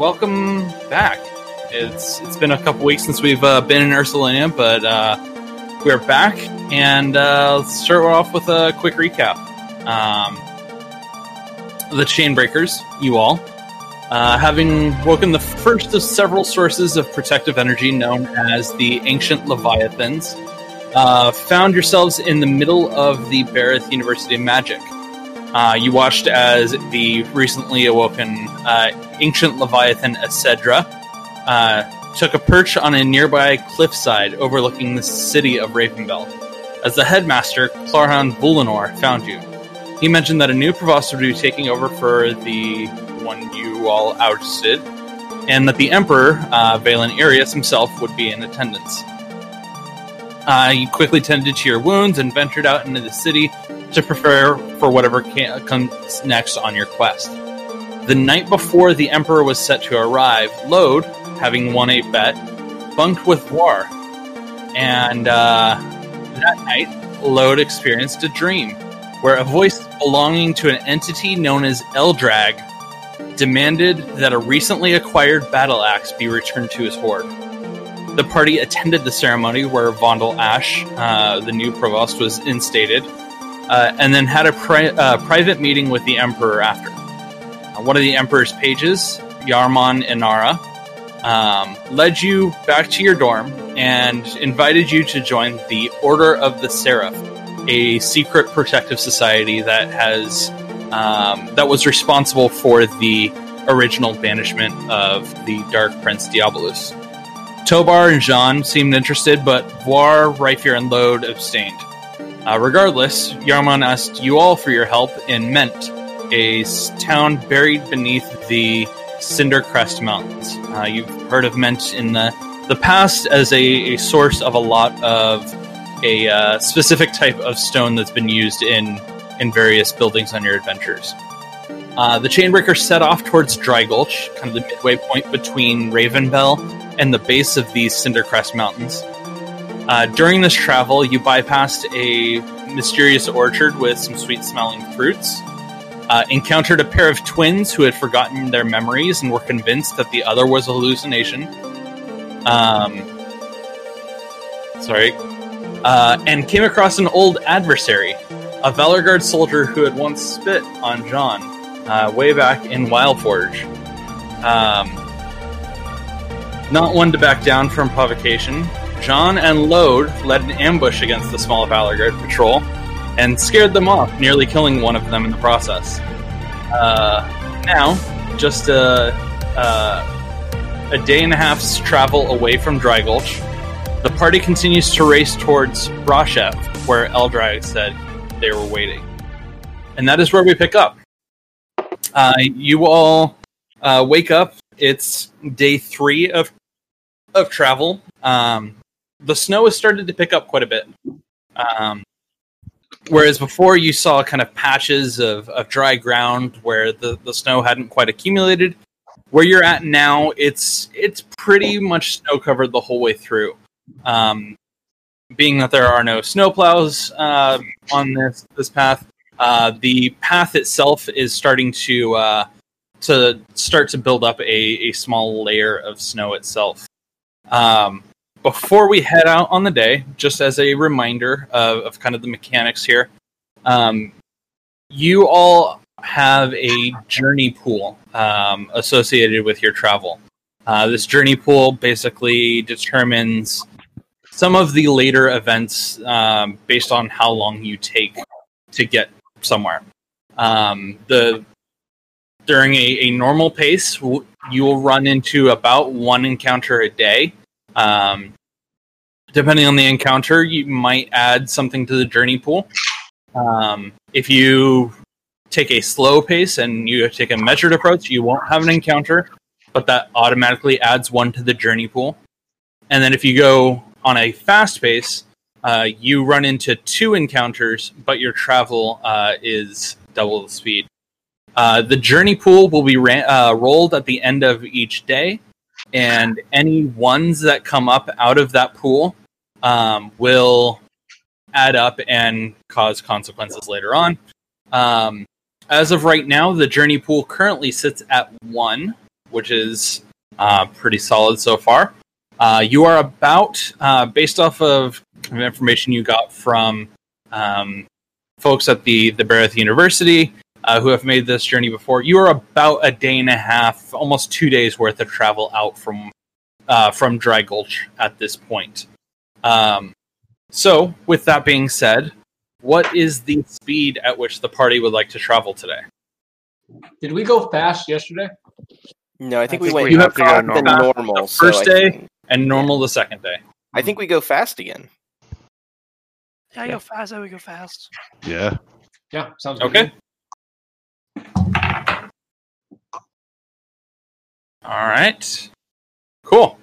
welcome back. It's it's been a couple weeks since we've uh, been in Ursulania, but uh, we're back, and uh, let's start off with a quick recap. Um, the Chainbreakers, you all, uh, having woken the first of several sources of protective energy known as the Ancient Leviathans, uh, found yourselves in the middle of the Barith University of Magic. Uh, you watched as the recently awoken uh, ancient leviathan Acedra uh, took a perch on a nearby cliffside overlooking the city of Ravenbell. As the headmaster, Clarhan Bulinor, found you. He mentioned that a new provost would be taking over for the one you all ousted, and that the emperor, uh, Valen Arius himself, would be in attendance. Uh, you quickly tended to your wounds and ventured out into the city to prepare for whatever can- comes next on your quest. The night before the Emperor was set to arrive, Lode, having won a bet, bunked with War. And uh, that night, Lode experienced a dream where a voice belonging to an entity known as Eldrag demanded that a recently acquired battle axe be returned to his hoard. The party attended the ceremony where Vondel Ash, uh, the new provost, was instated, uh, and then had a pri- uh, private meeting with the Emperor after. Uh, one of the Emperor's pages, Yarman Inara, um, led you back to your dorm and invited you to join the Order of the Seraph, a secret protective society that has um, that was responsible for the original banishment of the Dark Prince Diabolus. Tobar and Jean seemed interested, but Voir, Ryfier, and Lode abstained. Uh, regardless, Yarman asked you all for your help in Ment, a town buried beneath the Cindercrest Mountains. Uh, you've heard of Ment in the, the past as a, a source of a lot of a uh, specific type of stone that's been used in, in various buildings on your adventures. Uh, the Chainbreaker set off towards Dry Gulch, kind of the midway point between Ravenbell and the base of these Cindercrest Mountains. Uh, during this travel, you bypassed a mysterious orchard with some sweet smelling fruits, uh, encountered a pair of twins who had forgotten their memories and were convinced that the other was a hallucination. Um, sorry. Uh, and came across an old adversary, a Valorguard soldier who had once spit on John uh, way back in Wildforge. Um, not one to back down from provocation, John and Lode led an ambush against the small Valorguard patrol and scared them off, nearly killing one of them in the process. Uh, now, just a, a, a day and a half's travel away from Dry Gulch, the party continues to race towards Roshev, where Eldrag said they were waiting. And that is where we pick up. Uh, you all uh, wake up. It's day three of of travel. Um, the snow has started to pick up quite a bit. Um, whereas before you saw kind of patches of, of dry ground where the, the snow hadn't quite accumulated. Where you're at now, it's it's pretty much snow covered the whole way through. Um, being that there are no snowplows uh, on this this path, uh, the path itself is starting to uh, to start to build up a, a small layer of snow itself. Um, before we head out on the day, just as a reminder of, of kind of the mechanics here, um, you all have a journey pool um, associated with your travel. Uh, this journey pool basically determines some of the later events um, based on how long you take to get somewhere. Um, the during a, a normal pace, you will run into about one encounter a day. Um, depending on the encounter, you might add something to the journey pool. Um, if you take a slow pace and you take a measured approach, you won't have an encounter, but that automatically adds one to the journey pool. And then if you go on a fast pace, uh, you run into two encounters, but your travel uh, is double the speed. Uh, the journey pool will be uh, rolled at the end of each day, and any ones that come up out of that pool um, will add up and cause consequences later on. Um, as of right now, the journey pool currently sits at one, which is uh, pretty solid so far. Uh, you are about, uh, based off of information you got from um, folks at the the Bareth University uh, who have made this journey before, you are about a day and a half, almost two days worth of travel out from uh, from Dry Gulch at this point. Um, so, with that being said, what is the speed at which the party would like to travel today? Did we go fast yesterday? No, I think I we think went we have to go fast normal. than The normal. so first I day? think- And normal the second day. I think we go fast again. Yeah, I go fast. I would go fast. Yeah. Yeah, sounds good. All right. Cool.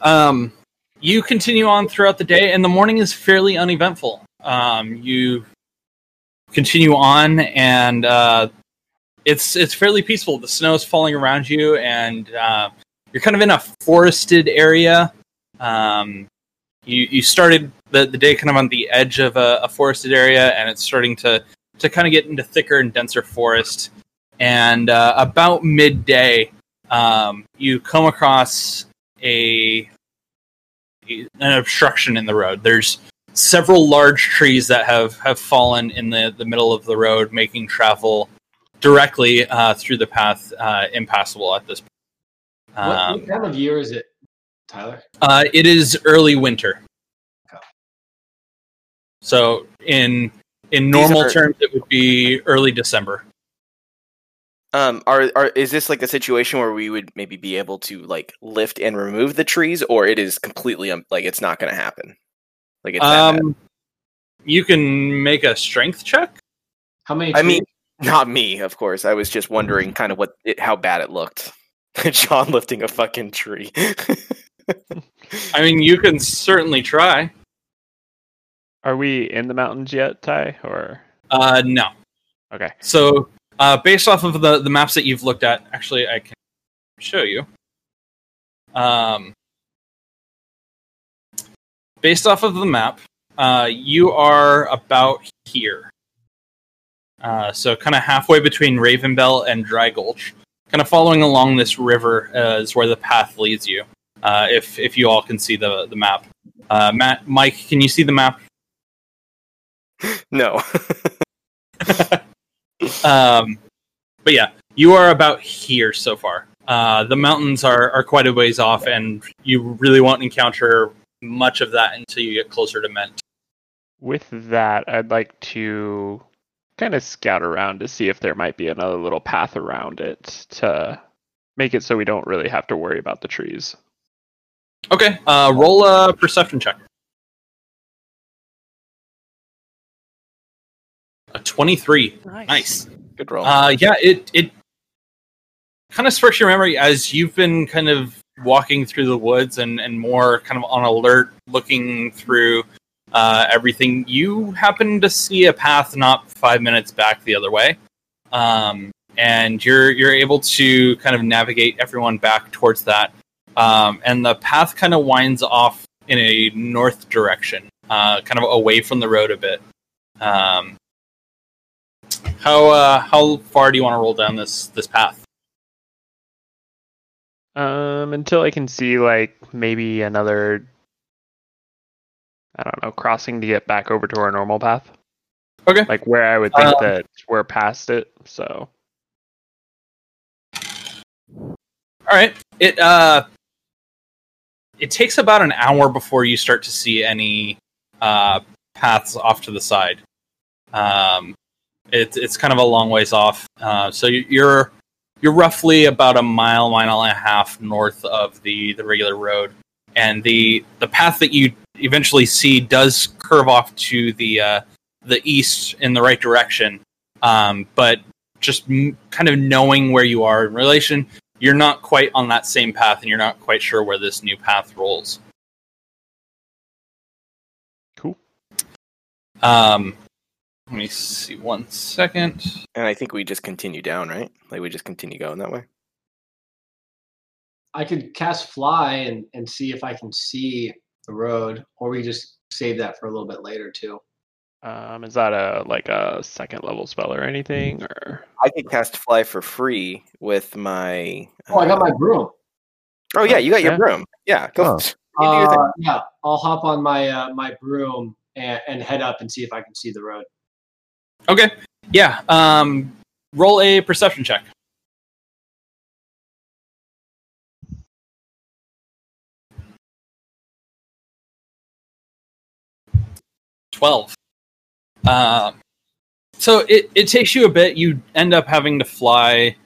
Um, you continue on throughout the day, and the morning is fairly uneventful. Um, you continue on, and uh, it's it's fairly peaceful. The snow is falling around you, and uh, you're kind of in a forested area. Um, you you started the, the day kind of on the edge of a, a forested area, and it's starting to to kind of get into thicker and denser forest. And uh, about midday, um, you come across a an obstruction in the road. There's several large trees that have, have fallen in the, the middle of the road, making travel directly uh, through the path uh, impassable at this point. What, Um, what time of year is it, Tyler? uh, it is early winter. Okay. So in in normal are- terms, it would be early December. Um, are are is this like a situation where we would maybe be able to like lift and remove the trees, or it is completely um, like it's not going to happen? Like it's? Um, you can make a strength check. How many? I mean, not me, of course. I was just wondering kind of what it, how bad it looked. John lifting a fucking tree. I mean, you can certainly try. Are we in the mountains yet, Ty? Or Uh, no. okay, So, uh, based off of the, the maps that you've looked at, actually, I can show you. Um, based off of the map, uh, you are about here. Uh, so, kind of halfway between Ravenbell and Dry Gulch. Kind of following along this river uh, is where the path leads you. Uh, if if you all can see the the map, uh, Matt, Mike, can you see the map? no. Um, but yeah, you are about here so far. Uh, the mountains are, are quite a ways off, and you really won't encounter much of that until you get closer to Ment. with that, I'd like to kind of scout around to see if there might be another little path around it to make it so we don't really have to worry about the trees. Okay, uh, roll a perception check. A twenty-three. Nice. Nice. Good roll. Uh, yeah, it it kind of sparks your memory as you've been kind of walking through the woods and and more kind of on alert, looking through uh, everything. You happen to see a path not five minutes back the other way, um, and you're you're able to kind of navigate everyone back towards that. Um, and the path kind of winds off in a north direction, uh, kind of away from the road a bit. Um, how uh, how far do you want to roll down this this path? Um, until I can see like maybe another, I don't know, crossing to get back over to our normal path. Okay. Like where I would think Um, that we're past it. So All right. It uh it takes about an hour before you start to see any uh paths off to the side. Um it's it's kind of a long ways off. Uh so you- you're you're roughly about a mile, mile and a half north of the the regular road. And the the path that you eventually see does curve off to the uh the east in the right direction. Um but just m- kind of knowing where you are in relation you're not quite on that same path and you're not quite sure where this new path rolls. cool. Um, let me see one second. and I think we just continue down, right? Like we just continue going that way. I could cast fly and, and see if I can see the road, or we just save that for a little bit later too. Um, is that a like a second level spell or anything? Or I could cast fly for free with my. Oh, I got uh, my broom. Oh yeah, you got your broom. Yeah, go. Oh. you do your thing. Uh, yeah, I'll hop on my uh, my broom and, and head up and see if I can see the road. Okay. Yeah. Um, roll a perception check. Twelve. Um, so it, it takes you a bit. You end up having to fly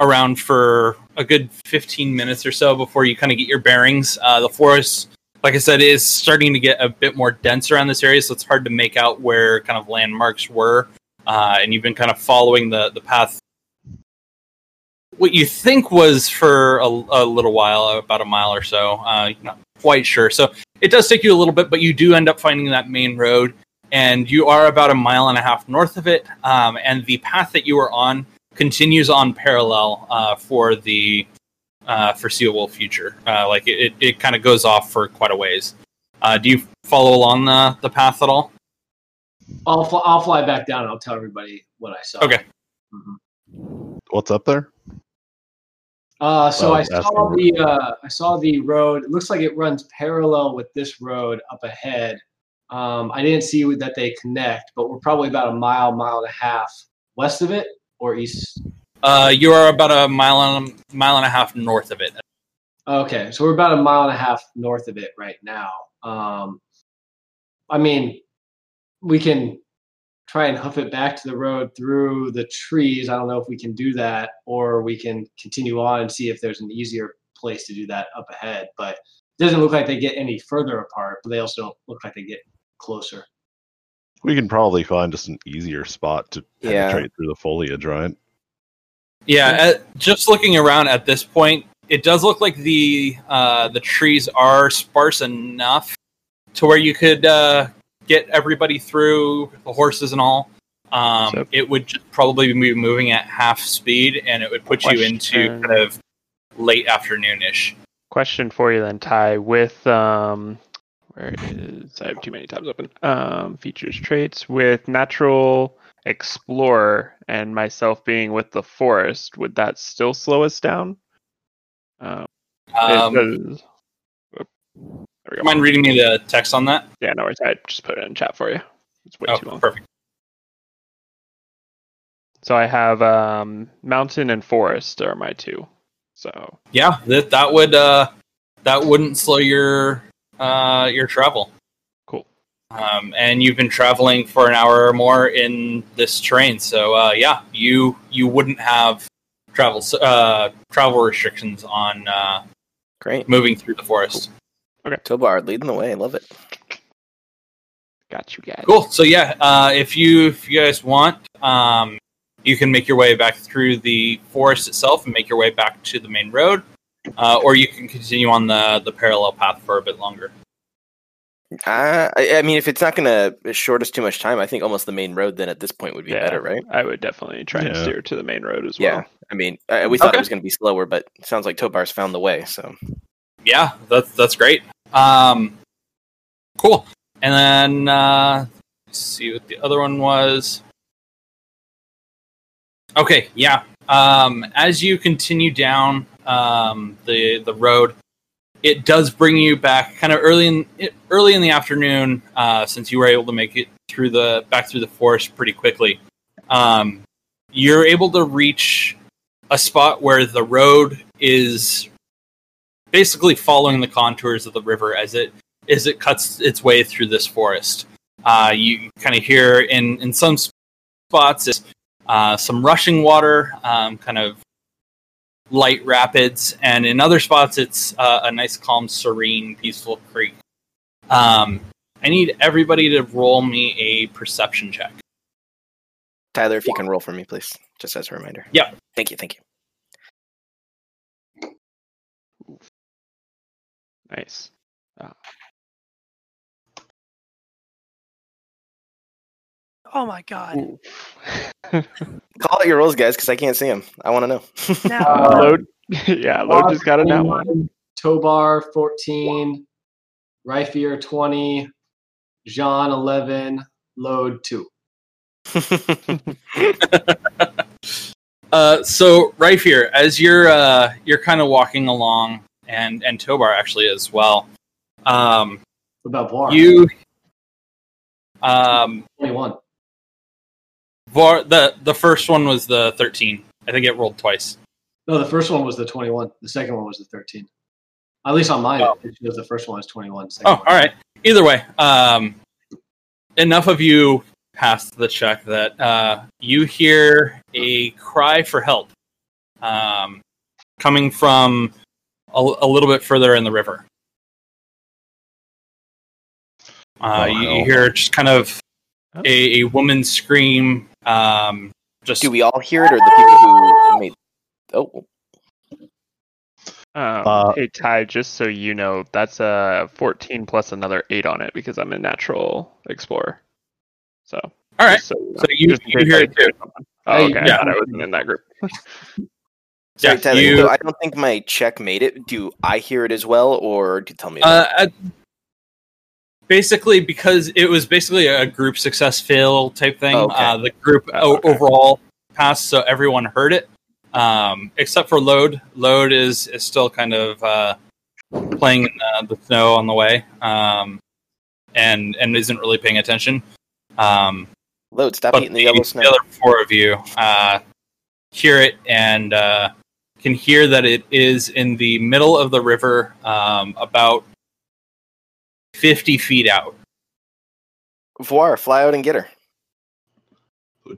around for a good 15 minutes or so before you kind of get your bearings. Uh, the forest, like I said, is starting to get a bit more dense around this area, so it's hard to make out where kind of landmarks were. Uh, and you've been kind of following the, the path. What you think was for a, a little while, about a mile or so. Uh, not quite sure. So it does take you a little bit, but you do end up finding that main road, and you are about a mile and a half north of it. Um, and the path that you were on continues on parallel uh, for the uh, foreseeable future. Uh, like it, it, it kind of goes off for quite a ways. Uh, do you follow along the, the path at all? I'll fl- I'll fly back down and I'll tell everybody what I saw. Okay. Mhm. What's up there? Uh, so Oh, I saw the the uh, I saw the road. It looks like it runs parallel with this road up ahead. Um, I didn't see that they connect, but we're probably about a mile, mile and a half west of it or east. Uh, you are about a mile and mile and a half north of it. Okay, so we're about a mile and a half north of it right now. Um, I mean, we can try and hoof it back to the road through the trees. I don't know if we can do that, or we can continue on and see if there's an easier place to do that up ahead. But it doesn't look like they get any further apart, but they also don't look like they get closer. We can probably find just an easier spot to Yeah. penetrate through the foliage, right? Yeah, at, just looking around at this point, it does look like the uh, the trees are sparse enough to where you could uh, get everybody through the horses and all. Um, So- it would probably be moving at half speed, and it would put you into kind of late afternoonish. question for you then, Ty. With um, where is I have too many tabs open. Um, features traits with natural explorer and myself being with the forest. Would that still slow us down? Um, Um, does- There we go. mind reading me the text on that? Yeah, no worries. I just put it in chat for you. It's way Oh, too long. perfect. So I have um, mountain and forest are my two. So Yeah, that that would uh, that wouldn't slow your uh, your travel. Um, and you've been traveling for an hour or more in this train. So uh, yeah, you you wouldn't have travel uh, travel restrictions on uh, Great. moving through the forest. Okay, Tobar leading the way. Love it. Got you guys. Cool. So yeah, uh, if you if you guys want, um, you can make your way back through the forest itself and make your way back to the main road, uh, or you can continue on the the parallel path for a bit longer. Uh, I, I mean, if it's not going to short us too much time, I think almost the main road then at this point would be Yeah. better, right? I would definitely try and steer to the main road as well. Yeah. I mean, uh, we thought Okay. it was going to be slower, but it sounds like Tobar's found the way. So yeah, that's that's great. Um, cool. And then uh, let's see what the other one was. Okay, yeah. Um, as you continue down um, the the road, it does bring you back kind of early in early in the afternoon, uh, since you were able to make it through the back through the forest pretty quickly. Um, you're able to reach a spot where the road is basically following the contours of the river as it as it cuts its way through this forest. Uh, you kind of hear in in some spots uh, some rushing water, um, kind of light rapids, and in other spots it's uh, a nice, calm, serene, peaceful creek. Um, I need everybody to roll me a perception check. Tyler, if you can roll for me, please, just as a reminder. Yeah. Thank you. Thank you. Nice. Oh my god. Call out your rolls, guys, because I can't see them. I want to know. Now Uh, Lode. yeah, Lode just got a nat one. Tobar 14, Ryfier 20, Jean 11, Lode two. Uh, so right here, as you're uh, you're kind of walking along, and and Tobar actually as well. Um, What about Var? you, um, 21. Var, the the first one was the thirteen. I think it rolled twice. No, the first one was the 21. The second one was the 13. At least on mine, Oh. it shows the first one was 21. second Oh, one- all right. Either way, um, enough of you passed the check that uh, you hear a cry for help um, coming from a, a little bit further in the river. Uh, Oh, you, you hear just kind of a, a woman scream. Um, just Do we all hear it, or the people who made? Oh, Um, Uh, hey Ty, just so you know, that's a 14 plus another eight on it because I'm a natural explorer. So. all right. so you. So you, Just in you hear it too. Oh, Hey, okay. I yeah. thought I wasn't in that group. sorry, Yeah, Tyler. you- I don't think my check made it. Do I hear it as well, or do you tell me? Uh, uh, basically, because it was basically a group success fail type thing. Okay. Uh, the group Oh, okay. overall passed, so everyone heard it, um, except for Lode. Lode is is still kind of uh, playing in the, the snow on the way, um, and and isn't really paying attention. Um, Lode, stop eating the yellow snow. the other four of you uh, hear it and uh, can hear that it is in the middle of the river, um, about fifty feet out. Voir, fly out and get her.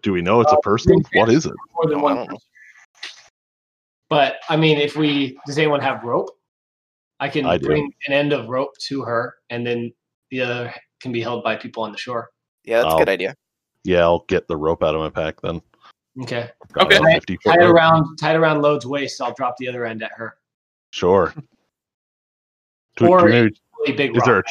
Do we know it's a uh, person? What is it? More than I one don't know. person. But I mean, if we does anyone have rope? I can I do. bring an end of rope to her, and then the other can be held by people on the shore. Yeah, that's a Oh. good idea. Yeah, I'll get the rope out of my pack then. Okay, Got Okay. a 50 foot tie it rope. around, tie it around Lode's waist. I'll drop the other end at her. Sure. Do, Or- do maybe, Really big is there? A, rock.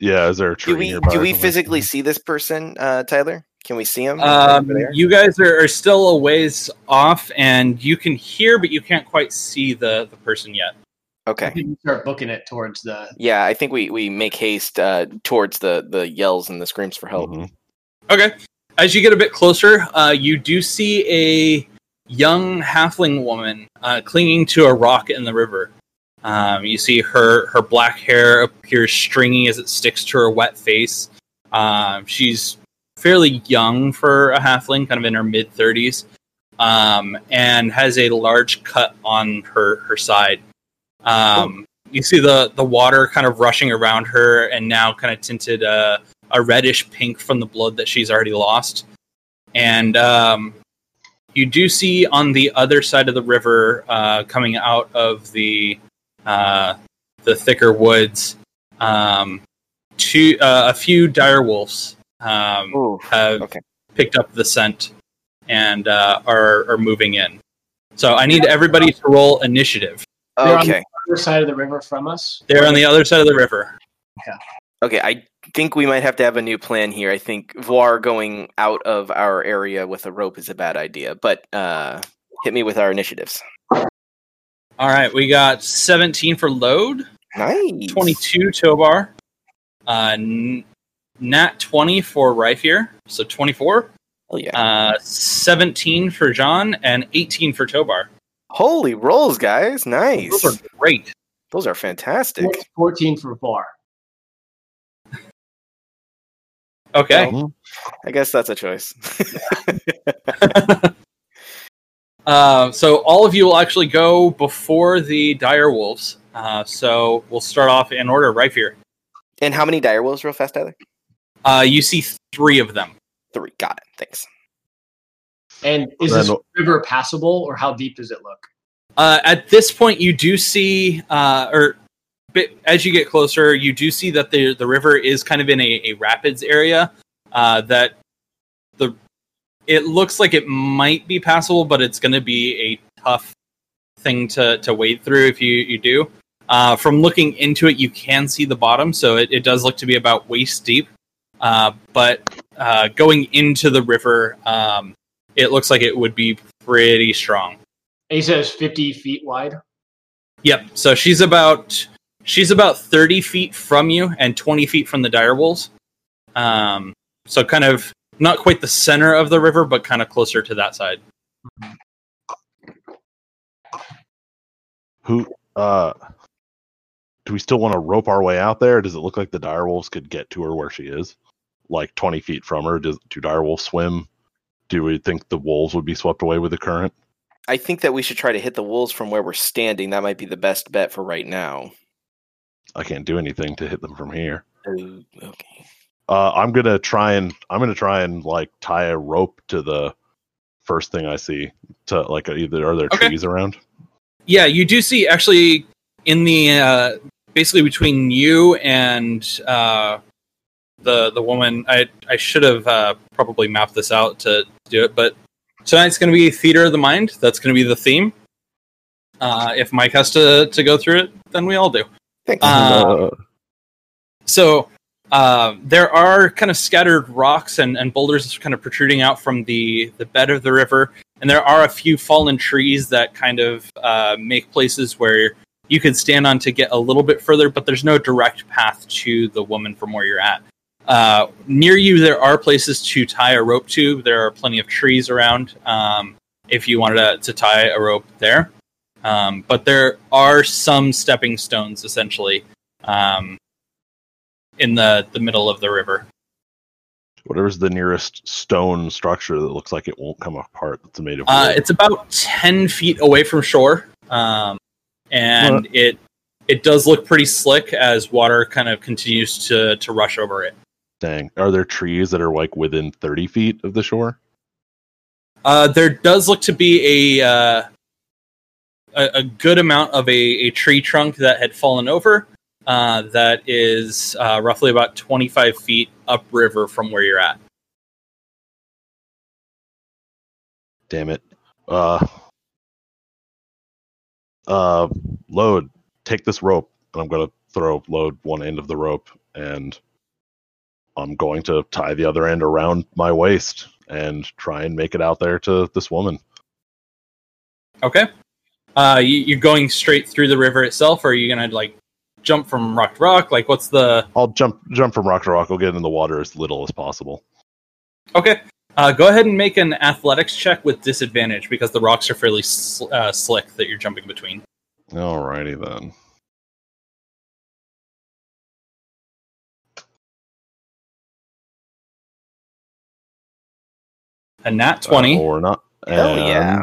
Yeah, is there a tree Do we nearby? do we physically see this person, uh, Tyler? Can we see him? Um, there? you guys are, are still a ways off, and you can hear, but you can't quite see the, the person yet. Okay. think we start booking it towards the. Yeah, I think we, we make haste uh, towards the, the yells and the screams for help. Mhm. Okay. As you get a bit closer, uh, you do see a young halfling woman uh, clinging to a rock in the river. Um, you see her her black hair appears stringy as it sticks to her wet face. Um, she's fairly young for a halfling, kind of in her mid thirties, um, and has a large cut on her her side. Um, you see the the water kind of rushing around her, and now kind of tinted uh, a reddish pink from the blood that she's already lost. And um, you do see on the other side of the river, uh, coming out of the uh, the thicker woods, um, two uh, a few dire wolves um, Ooh, have okay. picked up the scent and uh, are are moving in. So I need everybody to roll initiative. They're on Okay. the other side of the river from us. They're on the other side of the river. Okay, I think we might have to have a new plan here. I think Voir going out of our area with a rope is a bad idea, but uh, hit me with our initiatives. All right, we got 17 for Lode. Nice. 22 Tobar, uh, n- Nat 20 for Ryfier, so 24, Oh yeah. uh, 17 for John, and 18 for Tobar. Holy rolls, guys! Nice. Those are great. Those are fantastic. 14 for Var. Okay. Mhm. I guess that's a choice. Uh, so all of you will actually go before the dire wolves. Uh, so we'll start off in order. right here. and how many dire wolves, real fast, Tyler? uh, you see three of them. Three. Got it. Thanks. And is this river passable, or how deep does it look? Uh, at this point, you do see, uh, or bit, as you get closer, you do see that the the river is kind of in a, a rapids area. Uh, that the it looks like it might be passable, but it's going to be a tough thing to to wade through if you you do. Uh, from looking into it, you can see the bottom, so it, it does look to be about waist deep. Uh, but uh, going into the river, um, it looks like it would be pretty strong. And he says 50 feet wide. Yep. So she's about she's about thirty feet from you and twenty feet from the dire wolves. Um, so kind of not quite the center of the river, but kind of closer to that side. Who uh do we still want to rope our way out there? Does it look like the direwolves could get to her where she is? Like twenty feet from her? Does do direwolves swim? Do we think the wolves would be swept away with the current? I think that we should try to hit the wolves from where we're standing. That might be the best bet for right now. I can't do anything to hit them from here. Oh, okay. Uh, I'm gonna try and I'm gonna try and like tie a rope to the first thing I see. To like either are there Okay. trees around? Yeah, you do see actually in the uh, basically between you and uh, the the woman. I I should have uh, probably mapped this out to do it, but tonight's going to be theater of the mind. That's going to be the theme. Uh, if Mike has to to go through it, then we all do. Thank Uh, So uh, there are kind of scattered rocks and, and boulders kind of protruding out from the, the bed of the river, and there are a few fallen trees that kind of uh, make places where you could stand on to get a little bit further, but there's no direct path to the woman from where you're at. Uh, near you, there are places to tie a rope to. There are plenty of trees around um, if you wanted to, to tie a rope there. Um, but there are some stepping stones, essentially, um, in the, the middle of the river. Whatever's the nearest stone structure that looks like it won't come apart. That's made of Uh, it's about ten feet away from shore, um, and it it does look pretty slick as water kind of continues to to rush over it. Dang. Are there trees that are like within 30 feet of the shore? Uh, there does look to be a uh, a, a good amount of a, a tree trunk that had fallen over. Uh, that is uh, roughly about twenty five feet upriver from where you're at. Damn it. Uh uh Lode. Take this rope and I'm gonna throw Lode one end of the rope and I'm going to tie the other end around my waist and try and make it out there to this woman. Okay. Uh, you, you're going straight through the river itself, or are you gonna like jump from rock to rock? Like, what's the I'll jump jump from rock to rock. I'll get in the water as little as possible. Okay. Uh, go ahead and make an athletics check with disadvantage because the rocks are fairly sl- uh, slick that you're jumping between. Alrighty then. A nat 20, Uh, or not. Hell And- yeah.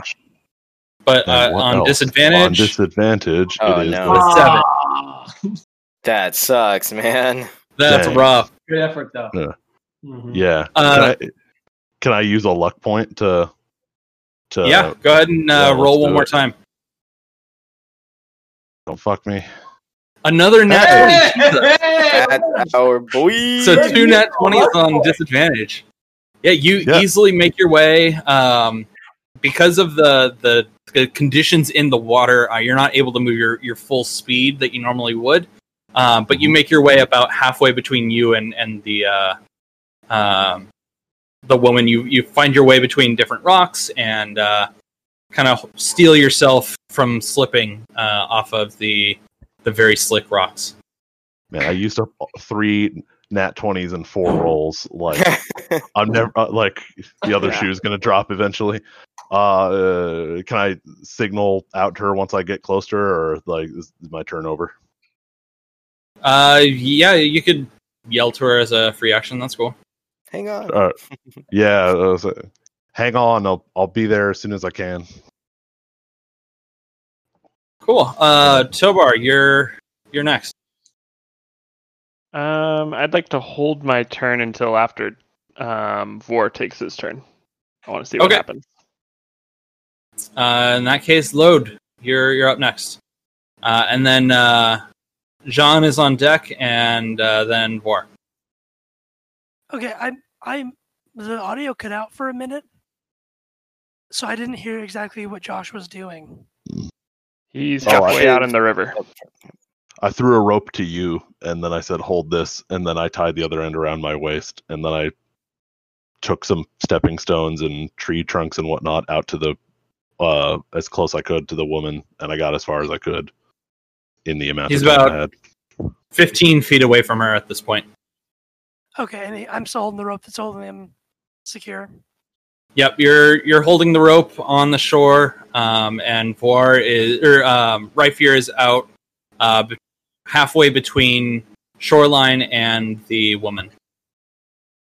but uh, on else? disadvantage, On disadvantage, Oh, it is no. with the- seven. That sucks, man. That's Dang. rough. good effort though. Yeah. Mhm. Yeah. Uh, can, I, can I use a luck point to to yeah, go ahead and uh, let's roll one more it. time. don't fuck me? Another nat 20. Jesus. That's our boy. So two nat 20s on disadvantage. Yeah, you Yeah. easily make your way. Um, because of the, the the conditions in the water, uh, you're not able to move your, your full speed that you normally would. Um, but you make your way about halfway between you and and the uh, um, the woman. You you find your way between different rocks and uh, kind of steel yourself from slipping uh, off of the the very slick rocks. Man, I used up three nat twenties and four rolls. Like I'm never uh, like the other Yeah. is gonna drop eventually. Uh, uh, can I signal out to her once I get close to her, or like is my turn over? Uh, yeah, you could yell to her as a free action. That's cool. Hang on. Uh, yeah. uh, so- hang on, I'll I'll be there as soon as I can. Cool. Uh, Tobar, you're you're next. Um, I'd like to hold my turn until after um Vor takes his turn. I want to see what Okay. happens. Uh, in that case, Lode. You're you're up next. Uh, and then uh, Jean is on deck, and uh, then Vor. Okay, I'm I'm the audio cut out for a minute. So I didn't hear exactly what Josh was doing. He's Oh, I halfway out in the river. I threw a rope to you, and then I said, "Hold this," and then I tied the other end around my waist, and then I took some stepping stones and tree trunks and whatnot out to the uh as close I could to the woman, and I got as far as I could in the amount He's of time about- I had. Fifteen feet away from her at this point. Okay, and he, I'm still holding the rope that's holding him secure. Yep, you're you're holding the rope on the shore, um, and Voir is or um, Ryfier is out uh, halfway between shoreline and the woman.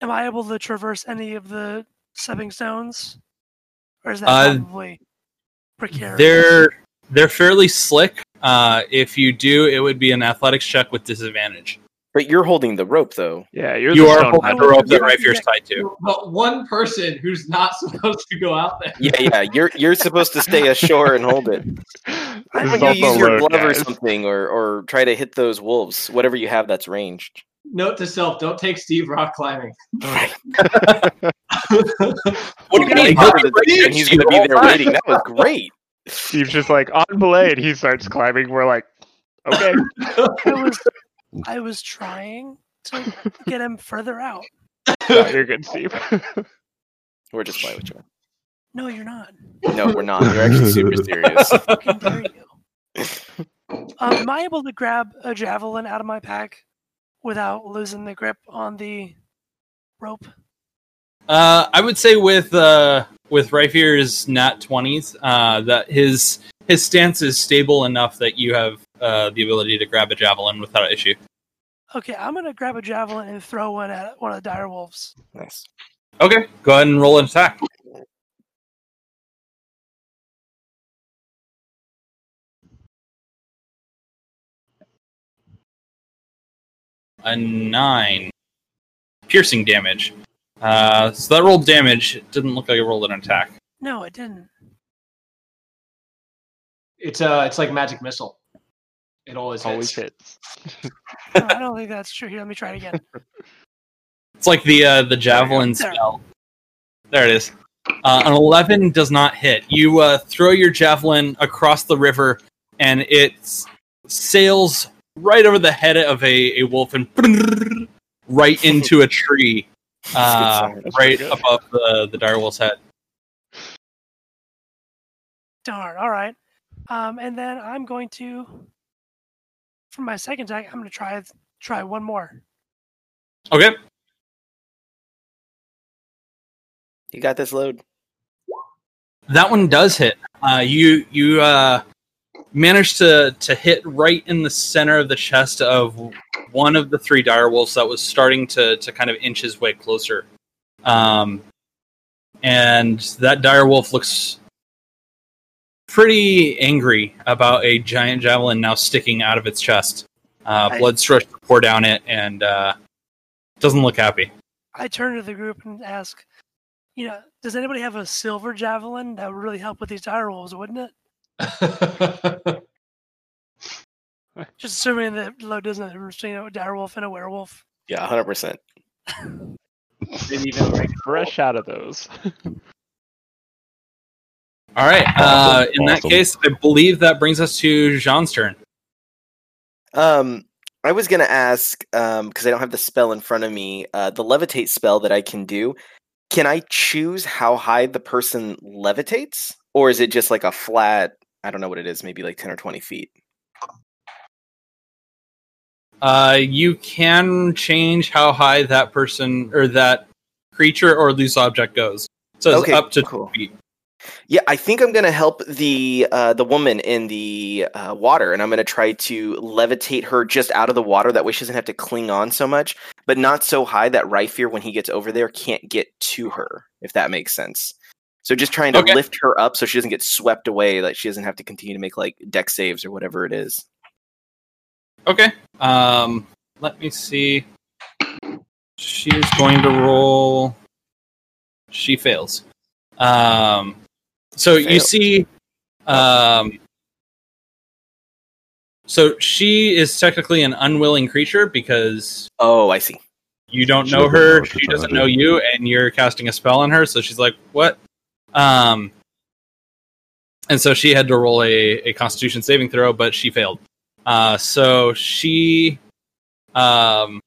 Am I able to traverse any of the stepping stones, or is that Uh, probably precarious? They're they're fairly slick. Uh, if you do, it would be an athletics check with disadvantage. But you're holding the rope though. Yeah, you're You the are holding the rope that Yeah. Ryfier's tied to. But one person who's not supposed to go out there. Yeah, yeah. You're you're supposed to stay ashore and hold it. I This When is you use your load, glove or something, or or try to hit those wolves, whatever you have that's ranged. Note to self: Don't take Steve rock climbing. Right. What do you mean? He'll He'll be be there, and he's going to be there waiting. That was great. Steve's just like on belay, and he starts climbing. We're like, okay. I was, I was trying to get him further out. No, you're good, Steve. We're just playing with you. No, you're not. No, we're not. You're actually super serious. How fucking dare you. Um, am I able to grab a javelin out of my pack without losing the grip on the rope? Uh, I would say with uh, with Ryfier's nat twenties, uh, that his his stance is stable enough that you have uh, the ability to grab a javelin without issue. Okay, I'm gonna grab a javelin and throw one at one of the dire wolves. Nice. Okay, go ahead and roll an attack. A nine. Piercing damage. Uh, so that rolled damage. It didn't look like it rolled an attack. No, it didn't. It's uh, it's like magic missile. It always, Always hits. hits. No, I don't think that's true. Here, let me try it again. It's like the uh, the javelin There. spell. There it is. Uh, an eleven does not hit. You uh, throw your javelin across the river, and it sails right over the head of a, a wolf and right into a tree, uh, That's That's right above the the direwolf's head. Darn. All right. Um, and then I'm going to, for my second attack, I'm going to try try one more. Okay. You got this Lode. That one does hit. Uh, you you uh, managed to to hit right in the center of the chest of one of the three direwolves that was starting to to kind of inch his way closer. Um, and that direwolf looks pretty angry about a giant javelin now sticking out of its chest. Uh, I- blood starts to pour down it, and uh, doesn't look happy. I turn to the group and ask, you know, does anybody have a silver javelin that would really help with these dire wolves, wouldn't it? Just assuming that Lo doesn't have between a dire wolf and a werewolf. Yeah, hundred percent. Maybe even like Fresh out of those. All right. Uh, in that Awesome. case, I believe that brings us to Jean's turn. Um, I was gonna ask um because I don't have the spell in front of me. Uh, the levitate spell that I can do. Can I choose how high the person levitates, or is it just like a flat? I don't know what it is. Maybe like ten or twenty feet. Uh, you can change how high that person or that creature or loose object goes. So it's Okay, up to cool. 2 feet. Yeah, I think I'm gonna help the uh, the woman in the uh, water, and I'm gonna try to levitate her just out of the water. That way, she doesn't have to cling on so much, but not so high that Ryfier, when he gets over there, can't get to her. If that makes sense. So just trying to Okay. lift her up so she doesn't get swept away. Like she doesn't have to continue to make like Dex saves or whatever it is. Okay. Um, let me see. She is going to roll. She fails. Um, so you see, um, so she is technically an unwilling creature because Oh, I see. you don't She know her, she doesn't know you, and you're casting a spell on her. So she's like, "What?" Um, and so she had to roll a, a Constitution saving throw, but she failed. Uh, so she, um,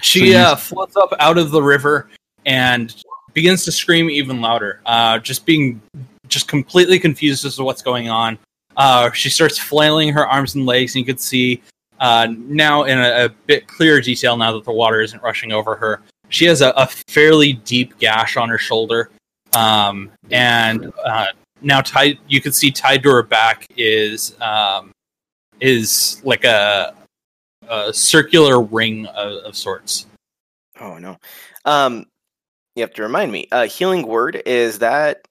she uh, floats up out of the river and begins to scream even louder. Uh, just being just completely confused as to what's going on. Uh, she starts flailing her arms and legs, and you could see uh, now in a, a bit clearer detail now that the water isn't rushing over her. She has a, a fairly deep gash on her shoulder, um, and uh, now tied. You can see tied to her back is um, is like a, a circular ring of, of sorts. Oh no. Um, you have to remind me. Uh, healing word is that?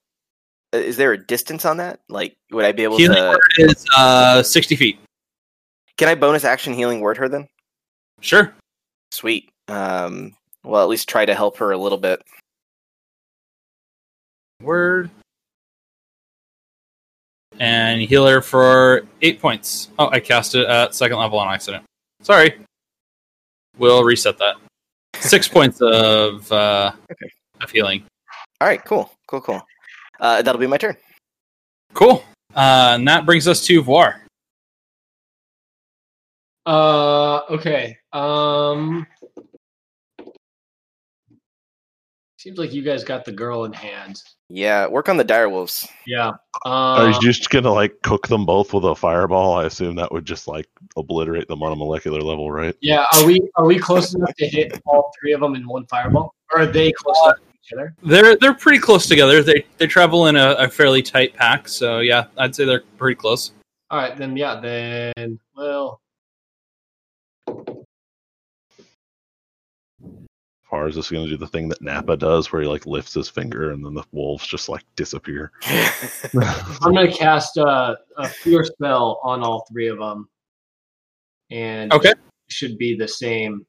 uh, there a distance on that? Like, would I be able Healing to? word is uh, sixty feet. Can I bonus action healing word her then? Sure. Sweet. Um, well, at least try to help her a little bit. Word. And heal her for eight points. Oh, I cast it at second level on accident. Sorry. We'll reset that. Six points of uh, Okay. of healing. All right. Cool. Cool. Cool. Uh, that'll be my turn. Cool. Uh, and that brings us to Voir. Uh, okay. Um, seems like you guys got the girl in hand. Yeah. Work on the dire wolves. Yeah. Are Um, you just gonna like cook them both with a fireball? I assume that would just like obliterate them on a molecular level, right? yeah. Are we are we close enough to hit all three of them in one fireball, or are they close enough to each other? They're they're pretty close together. They they travel in a, a fairly tight pack, so yeah, I'd say they're pretty close. All right, then yeah, then well, Far is this gonna do the thing that Nappa does, where he like lifts his finger and then the wolves just like disappear? I'm gonna cast a, a fear spell on all three of them, and Okay. it should be the same.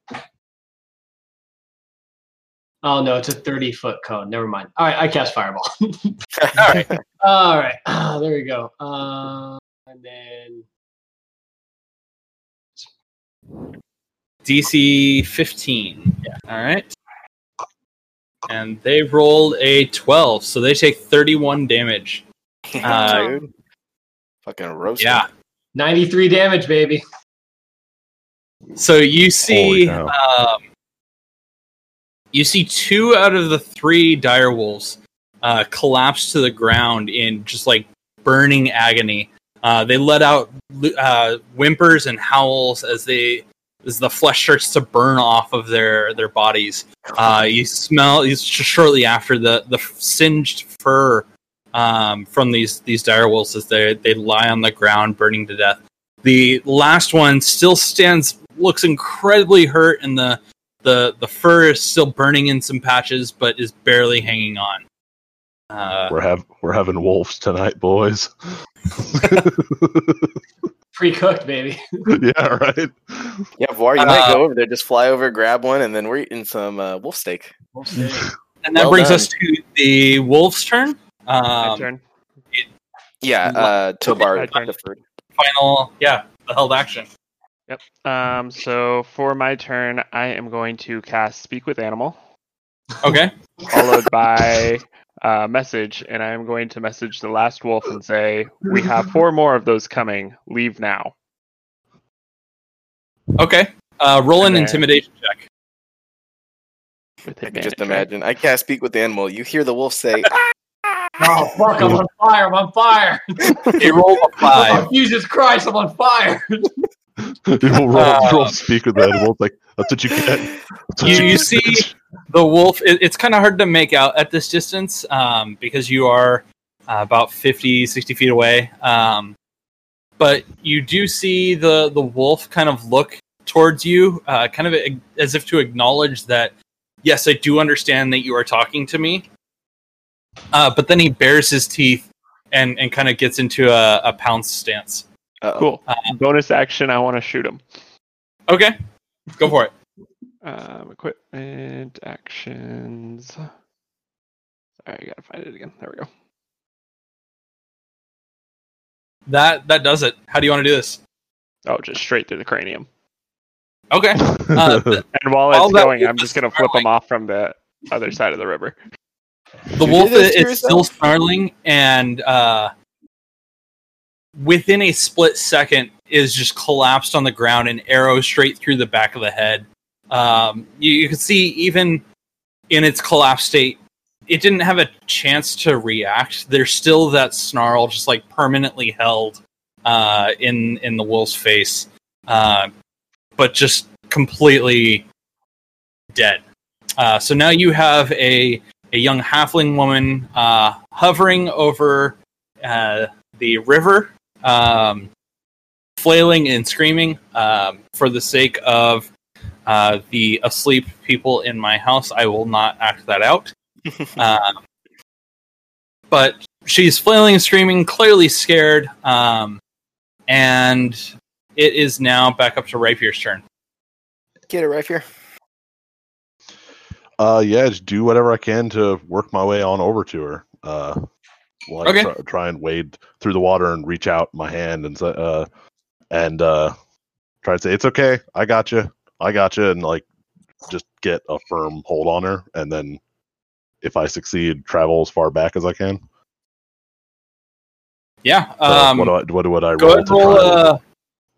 Oh no, it's a 30 foot cone. Never mind. All right, I cast fireball. All right. all right, ah, there we go. Uh, and then DC 15. Yeah. All right. And they rolled a 12, so they take 31 damage. Uh, Dude. Fucking roast. Yeah. 93 damage, baby. So you see, Holy um, you see two out of the three dire wolves uh, collapse to the ground in just like burning agony. Uh, they let out uh, whimpers and howls as they as the flesh starts to burn off of their their bodies. Uh, you smell you, shortly after the the singed fur um, from these these dire wolves as they they lie on the ground burning to death. The last one still stands, looks incredibly hurt, and the the the fur is still burning in some patches, but is barely hanging on. Uh, We're have we're having wolves tonight, boys. Pre-cooked, baby. yeah, right. Yeah, Voir, you might Uh, go over there, just fly over, grab one, and then we're eating some uh, wolf steak. We'll see. and that well brings done. us to the wolf's turn. My Um, turn. Yeah, uh, Tobar My turn. final, yeah, the held action. Yep. Um, so for my turn, I am going to cast Speak with Animal, Okay. followed by a message, and I am going to message the last wolf and say, "We have four more of those coming. Leave now." Okay. Uh, roll an And then- intimidation check. With I can just imagine. I can't speak with the animal. You hear the wolf say, Oh fuck! I'm on fire! I'm on fire! You roll a Oh, five. Jesus Christ! I'm on fire! You'll roll, Uh, roll speak with the animal. It's like that's what you get. What You- you get, see- the wolf it, it's kind of hard to make out at this distance um, because you are uh, about 50 60 feet away um, but you do see the the wolf kind of look towards you uh, kind of a- as if to acknowledge that yes i do understand that you are talking to me uh, but then he bares his teeth and and kind of gets into a, a pounce stance Uh-oh. Cool. Uh, Bonus action. I want to shoot him. okay go for it Um, equipment actions. Sorry, I gotta find it again. There we go. that that does it how do you want to do this Oh, just straight through the cranium. okay uh, And while it's going, I'm just gonna flip him off from the other side of the river. the wolf is, is still yourself? snarling and uh, within a split second is just collapsed on the ground and arrow straight through the back of the head. Um, you, you can see even in its collapsed state it didn't have a chance to react. There's still that snarl just like permanently held uh, in in the wolf's face uh, but just completely dead. Uh, so now you have a a young halfling woman uh, hovering over uh, the river, um, flailing and screaming um, for the sake of uh, the asleep people in my house. I will not act that out. Um, but she's flailing and screaming, clearly scared. Um, and it is now back up to Ryfier's turn. Get it right here. Uh, yeah, just do whatever I can to work my way on over to her. Uh, I Okay. try, try and wade through the water and reach out my hand and say, uh, and uh, try to say, "It's okay, I got you, I got you," and like just get a firm hold on her, and then if I succeed, travel as far back as I can. Yeah. So Um, what do I what would I go roll ahead roll, uh,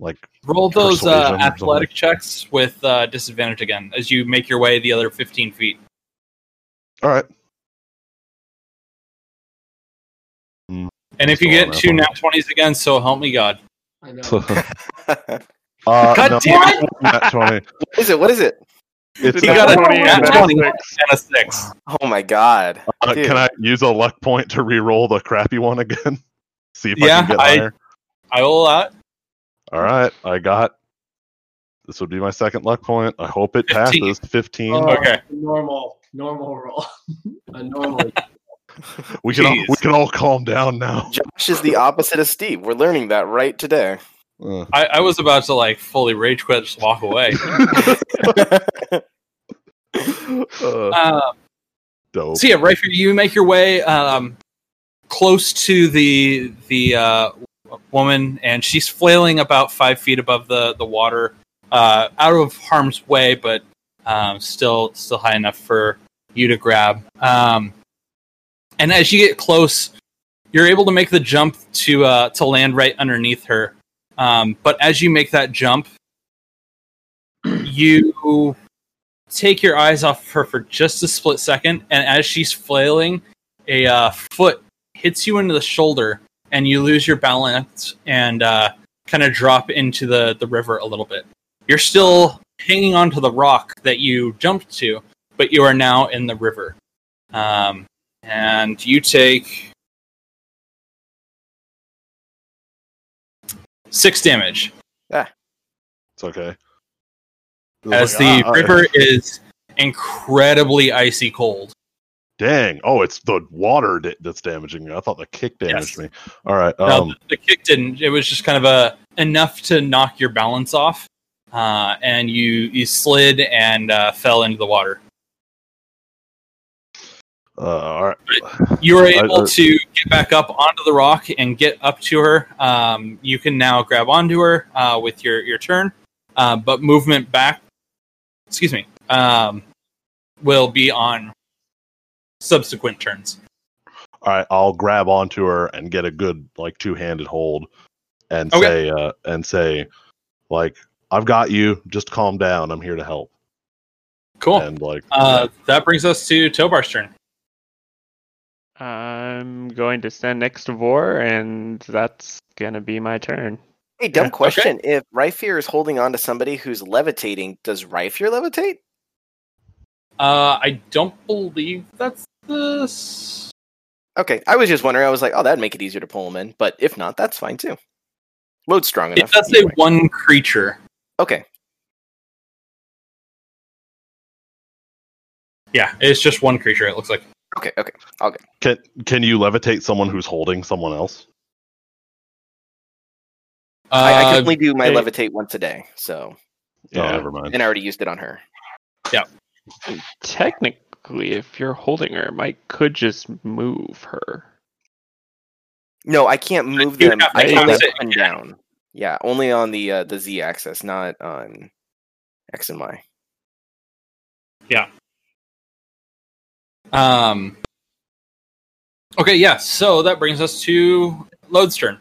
like roll those uh, athletic checks with uh, disadvantage again as you make your way the other 15 feet. all right? And if you get that two nat 20s again, so help me God. I know. uh, God no, damn nat 20. What is it? What is it? It's He got a 20. nat and a 20 six. and a 6. Oh my god. Uh, can I use a luck point to re-roll the crappy one again? See if I can get I- higher. I will allow it. All right, I got. This would be my second luck point. I hope it 15. passes. Fifteen. Oh, Okay. Normal, normal roll. a normal. we can all, we can all calm down now. Josh is the opposite of Steve. We're learning that right today. Uh, I, I was about to like fully rage quit, just walk away. uh, uh, dope. so yeah, right here, you make your way um, close to the the uh, woman, and she's flailing about five feet above the the water, uh, out of harm's way, but um, still still high enough for you to grab. Um, and as you get close, you're able to make the jump to uh, to land right underneath her. Um, but as you make that jump, you take your eyes off of her for just a split second, and as she's flailing, a uh, foot hits you into the shoulder, and you lose your balance and uh, kind of drop into the, the river a little bit. You're still hanging onto the rock that you jumped to, but you are now in the river. Um, and you take six damage Yeah, It's okay. as Like, the ah, river is incredibly icy cold. Dang! Oh, it's the water da- that's damaging me. I thought the kick damaged Yes. me. All right. No, Um, the, the kick didn't. It was just kind of a enough to knock your balance off, uh, and you you slid and uh, fell into the water. Uh, all right. You were I- able uh, to get back up onto the rock and get up to her. Um, you can now grab onto her uh, with your your turn, uh, but movement back. Excuse me. Um, will be on subsequent turns. All right, I'll grab onto her and get a good like two-handed hold, and Okay. say uh, and say, like, I've got you. Just calm down. I'm here to help. Cool. And like, Uh, that brings us to Tobar's turn. I'm going to stand next to Vor, and that's gonna be my turn. Hey, dumb Yeah, okay. question. If Ryfier is holding on to somebody who's levitating, does Ryfier levitate? Uh, I don't believe that's this. Okay, I was just wondering. I was like, oh, that'd make it easier to pull him in. But if not, that's fine too. Lode strong It enough. does say either one creature. Okay, Yeah, it's just one creature. It looks like. Okay, okay. Okay. Can can you levitate someone who's holding someone else? I, I Uh, can only do my hey. levitate once a day, so Oh, Yeah. never mind. and I already used it on her. Yeah. Technically, if you're holding her, Mike could just move her. No, I can't move You them. I can only cast it up and down. Yeah, only on the uh, the Z axis, not on X and Y. Um. Okay, yeah. So that brings us to Lode's turn.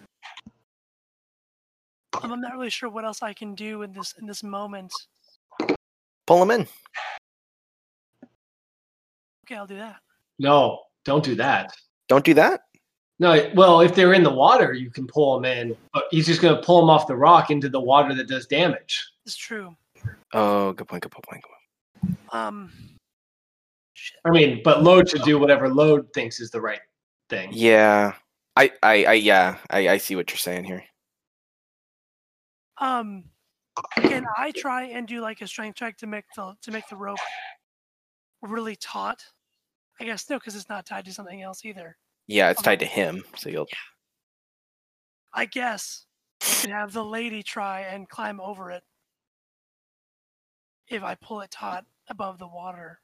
Um, I'm not really sure what else I can do in this in this moment. Pull him in. Okay, I'll do that. No, don't do that. Don't do that. No, well, if they're in the water, you can pull them in, but he's just going to pull them off the rock into the water that does damage. It's true. Oh, good point. Good point. Good point. Um, shit. I mean, but Lode should do whatever Lode thinks is the right thing. Yeah. I, I, I yeah, I, I see what you're saying here. Um, can I try and do like a strength check to make the to make the rope really taut? I guess no, because it's not tied to something else either. Yeah, it's tied to him, so you'll. I guess you could have the lady try and climb over it if I pull it taut above the water.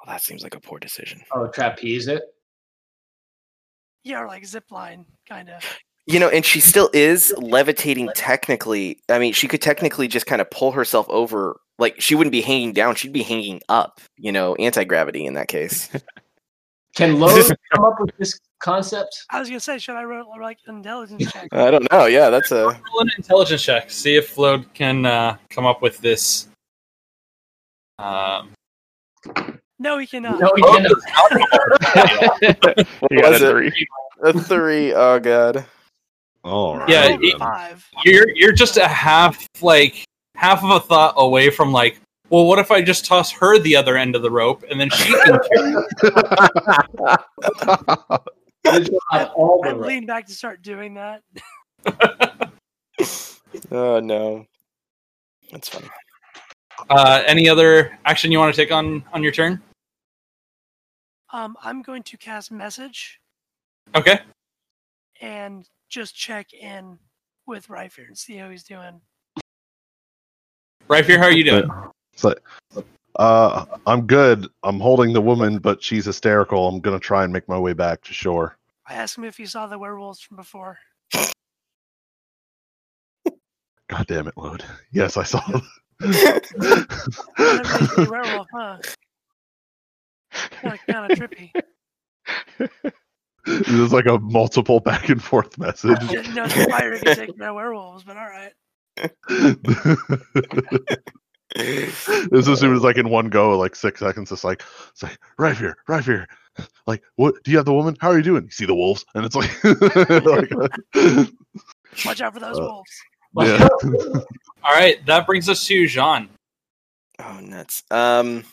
Well, that seems like a poor decision. Oh, trapeze it. Yeah, or like zip line, kind of. You know, and she still is levitating technically. I mean, she could technically just kind of pull herself over. Like, she wouldn't be hanging down, she'd be hanging up, you know, anti gravity in that case. Can Lode come up with this concept? I was gonna say, should I roll like an intelligence check? I don't know. Yeah, that's a. Roll an intelligence check. See if Lode can uh, come up with this. Um, No, he cannot. No, he oh, cannot. What You got a three. A three. Oh, God. All right. Yeah, it- Five. you're you're just a half like half of a thought away from like, well, what if I just toss her the other end of the rope and then she can Good job, all I the lean back to start doing that. oh, no. That's funny. Uh, any other action you want to take on on your turn? Um, I'm going to cast message Okay. and just check in with Ryfier and see how he's doing. Right how are you doing? It's like, uh, I'm good. I'm holding the woman, but she's hysterical. I'm gonna try and make my way back to shore. I asked him if he saw the werewolves from before. God damn it, Lode. Yes, I saw. them. Never did see a werewolf, huh? Kind of, kind of trippy. this is like a multiple back and forth message. I Didn't know the fire could take care of werewolves, but all right. this is it was like in one go, like six seconds. It's like, it's like right here, right here. Like, what? Do you have the woman? How are you doing? You see the wolves? And it's like, like Watch out for those Uh, wolves. yeah. All right, that brings us to Jean. Oh, nuts. Um,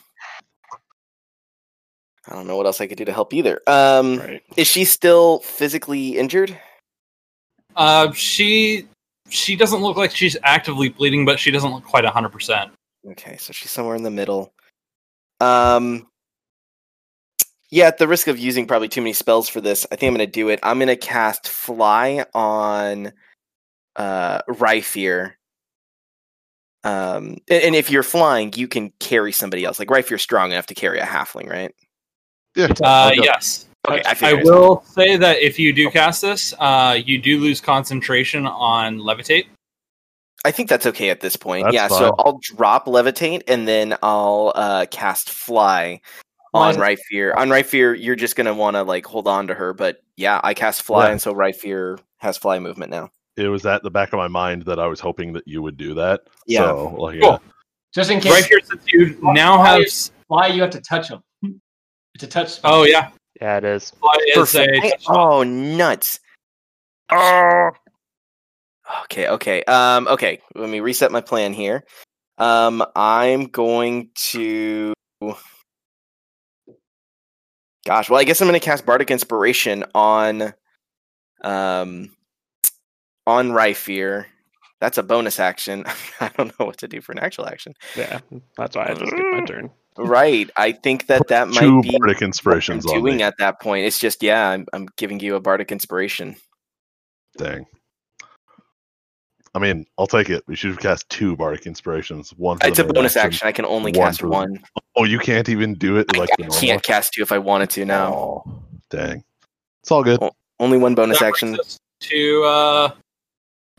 I don't know what else I could do to help either. Um, Right. is she still physically injured? Uh, she she doesn't look like she's actively bleeding, but she doesn't look quite hundred percent. Okay, so she's somewhere in the middle. Um, yeah, at the risk of using probably too many spells for this, I think I'm going to do it. I'm going to cast Fly on uh, Ryfier. Um, and, and if you're flying, you can carry somebody else. Like Ryfier's strong enough to carry a halfling, right? Yeah. Uh, yes. Okay, I, I will say that if you do cast this, uh, you do lose concentration on levitate. I think that's okay at this point. That's yeah, fine. so I'll drop levitate and then I'll uh, cast fly on Fly. Ryfier. On Ryfier, you're just gonna want to like hold on to her, but yeah, I cast fly, Yeah. and so Ryfier has fly movement now. It was at the back of my mind that I was hoping that you would do that. Yeah. So, like, Cool. Just in case. Right here, since you now have. fly, you have to touch them? It's a touch. spell. Oh yeah, Yeah, it is. fly For is a. fly- oh, nuts! Oh. Okay, okay, um, okay. Let me reset my plan here. Um, I'm going to. Gosh, well, I guess I'm going to cast Bardic Inspiration on, um, on Ryfier. That's a bonus action. I don't know what to do for an actual action. Yeah, that's why I just skipped my turn. Right. I think that that might two be bardic what I'm inspirations on doing at that point. It's just yeah, I'm, I'm giving you a bardic inspiration. Dang. I mean, I'll take it. We should have cast two bardic inspirations. One. For It's the a bonus action. I can only one cast for the- one. Oh, you can't even do it I, like I the can't cast two if I wanted to now. Oh, dang. It's all good. Oh. Only one bonus that action. to uh,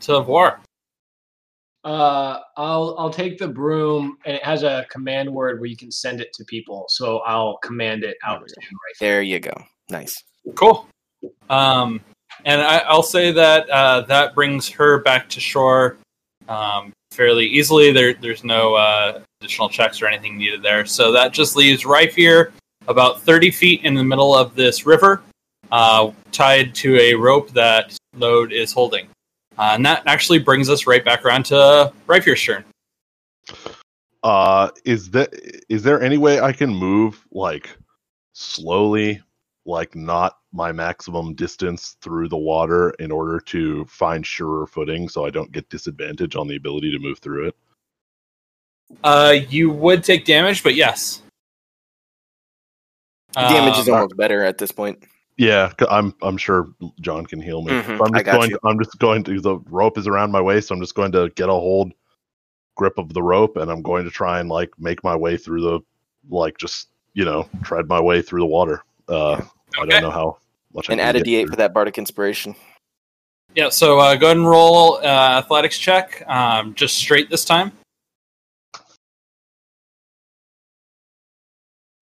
to Voir. Uh, I'll I'll take the broom, and it has a command word where you can send it to people. So I'll command it out to him right There you go. Nice. Cool. Um, and I, I'll say that uh, that brings her back to shore um, fairly easily. There, there's no uh, additional checks or anything needed there. So that just leaves Ryfier about 30 feet in the middle of this river, uh, tied to a rope that Lode is holding. Uh, and that actually brings us right back around to Ryfier's turn. Uh, is that is there any way I can move like slowly, like not my maximum distance through the water in order to find surer footing, so I don't get disadvantage on the ability to move through it? Uh, you would take damage, but yes. Damage is Um, almost better at this point. Yeah, 'cause I'm I'm sure John can heal me. Mhm, I'm I just got going. you. I'm just going to. The rope is around my waist. So I'm just going to get a hold grip of the rope, and I'm going to try and like make my way through the like just you know tread my way through the water. Uh, I don't know how much. I And can add a get D8 through. for that bardic inspiration. Yeah, so uh, go ahead and roll uh, athletics check, um, just straight this time.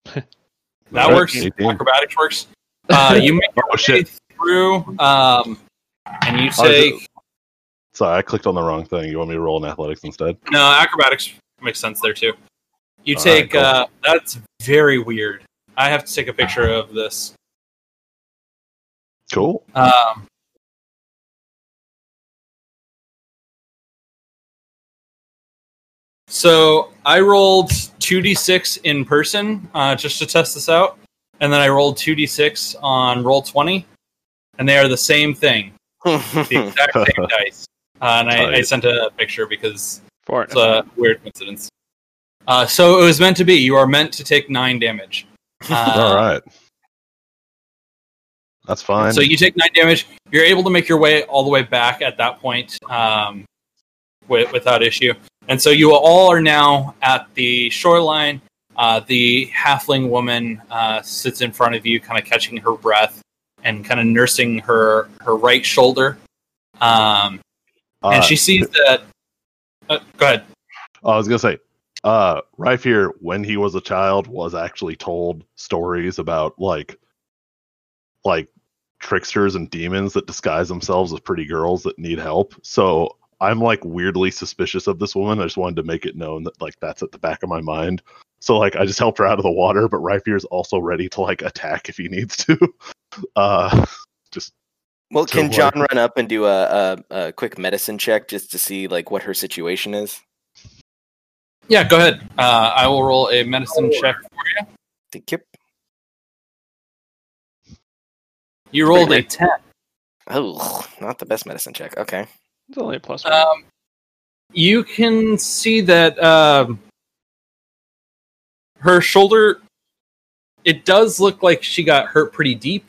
That works. 18. Acrobatics works. Uh, you make your Oh way shit! through, um, and you Oh, is Sorry, I clicked on the wrong thing. You want me to roll in athletics instead? no acrobatics makes sense there too. You All right, take cool. uh, that's very weird. I have to take a picture of this. Cool. Um, so I rolled 2d6 in person uh, just to test this out, and then I rolled 2d6 on Roll20, and they are the same thing, the exact same dice. Uh, and I, I sent a picture because Four. it's a weird coincidence. Uh, so it was meant to be. You are meant to take nine damage. Uh, All right. That's fine. So you take nine damage. You're able to make your way all the way back at that point um, with, without issue. And so you all are now at the shoreline. Uh, the halfling woman uh, sits in front of you, kind of catching her breath and kind of nursing her her right shoulder. Um, Uh, and she sees that. Uh, go ahead. I was gonna say, uh, Ryfier, when he was a child, was actually told stories about like, like tricksters and demons that disguise themselves as pretty girls that need help. So I'm like weirdly suspicious of this woman. I just wanted to make it known that like that's at the back of my mind. So like I just helped her out of the water, but Ryfier is also ready to like attack if he needs to. Uh, just well, can what- John run up and do a, a, a quick medicine check just to see like what her situation is? Yeah, go ahead. Uh, I will roll a medicine check for you. Thank you. You rolled a Pretty ten. Oh, not the best medicine check. Okay. It's only a plus one. Um, you can see that um, her shoulder. It does look like she got hurt pretty deep,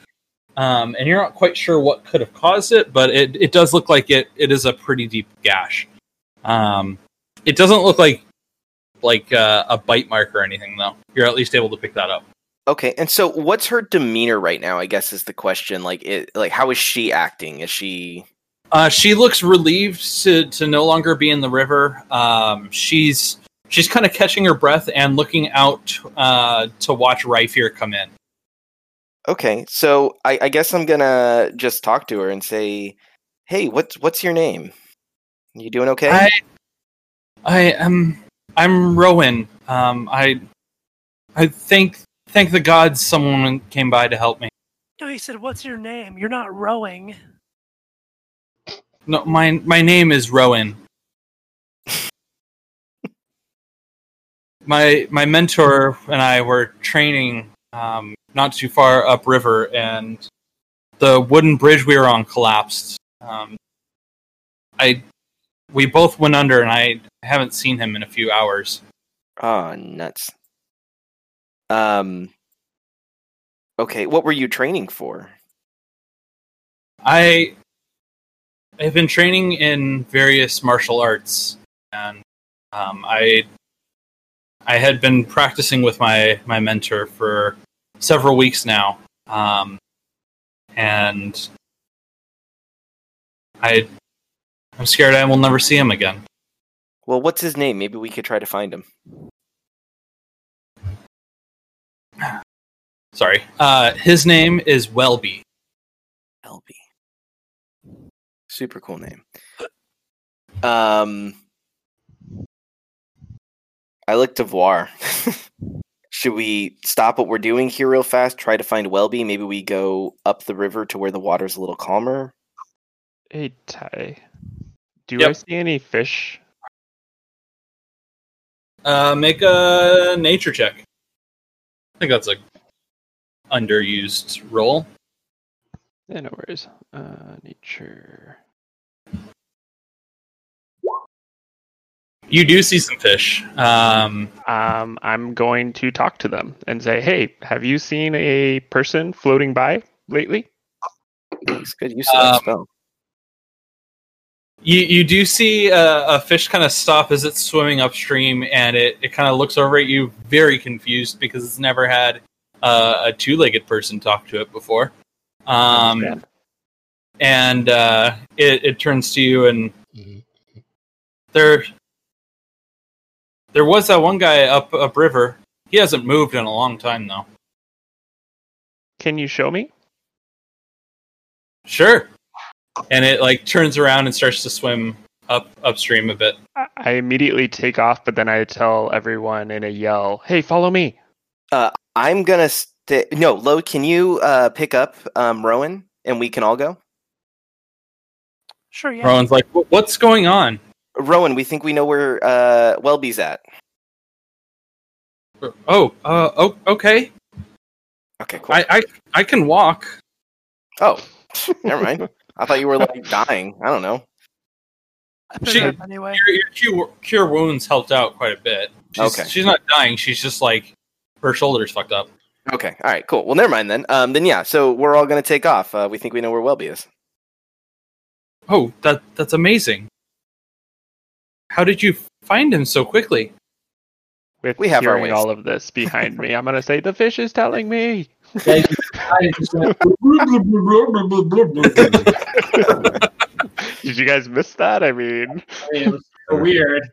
um, and you're not quite sure what could have caused it, but it, it does look like it, it is a pretty deep gash. Um, it doesn't look like like uh, a bite mark or anything, though. You're at least able to pick that up. Okay, and so what's her demeanor right now? I guess is the question. Like, it, like how is she acting? Is she? Uh, she looks relieved to, to no longer be in the river. Um, she's she's kind of catching her breath and looking out uh, to watch Ryfier come in. Okay, so I, I guess I'm gonna just talk to her and say, "Hey, what's what's your name? You doing okay?" I I am I'm Rowan. Um, I I thank thank the gods someone came by to help me. No, he said, "What's your name?" You're not rowing. No, my my name is Rowan. My my mentor and I were training um, not too far upriver, and the wooden bridge we were on collapsed. Um, I we both went under, and I haven't seen him in a few hours. Oh, nuts. Um. Okay, what were you training for? I have been training in various martial arts, and um, I I had been practicing with my my mentor for several weeks now, um, and I I'm scared I will never see him again. Well, what's his name? Maybe we could try to find him. Sorry, uh, his name is Welby. LB. Super cool name. Um, I like Devoir. Should we stop what we're doing here real fast? Try to find Welby. Maybe we go up the river to where the water's a little calmer. Hey, Ty. Do Yep. I see any fish Uh, make a nature check. I think that's a underused roll. Yeah, no worries. Uh, nature. You do see some fish. Um, Um, I'm going to talk to them and say, "Hey, have you seen a person floating by lately?" It's good use of that Um, spell. you you do see a, a fish kind of stop as it's swimming upstream, and it, it kind of looks over at you, very confused because it's never had uh, a two legged person talk to it before. Um, and uh, it, it turns to you and Mhm. there there was that one guy up upriver he hasn't moved in a long time though Can you show me? sure and it like turns around and starts to swim up upstream a bit I- I immediately take off, but then I tell everyone in a yell, "Hey, follow me!" I'm gonna stay. No, Lo, can you uh, pick up um, Rowan and we can all go? Sure, yeah. rowan's like what's going on Rowan, we think we know where uh, Welby's at. oh uh oh, okay Okay, cool. I, I i can walk Oh, never mind. I thought you were like dying. I don't know. She- anyway. your, your cure, cure wounds helped out quite a bit she's, Okay. she's not dying she's just like her shoulders fucked up Okay, all right, cool. Well, never mind then. Um, then yeah, so we're all gonna take off. Uh, we think we know where Welby is. oh that that's amazing how did you find him so quickly With We have our hearing ways. all of this behind me, I'm gonna say the fish is telling me. Yeah, you- I just went, Did you guys miss that? I mean, it was so weird.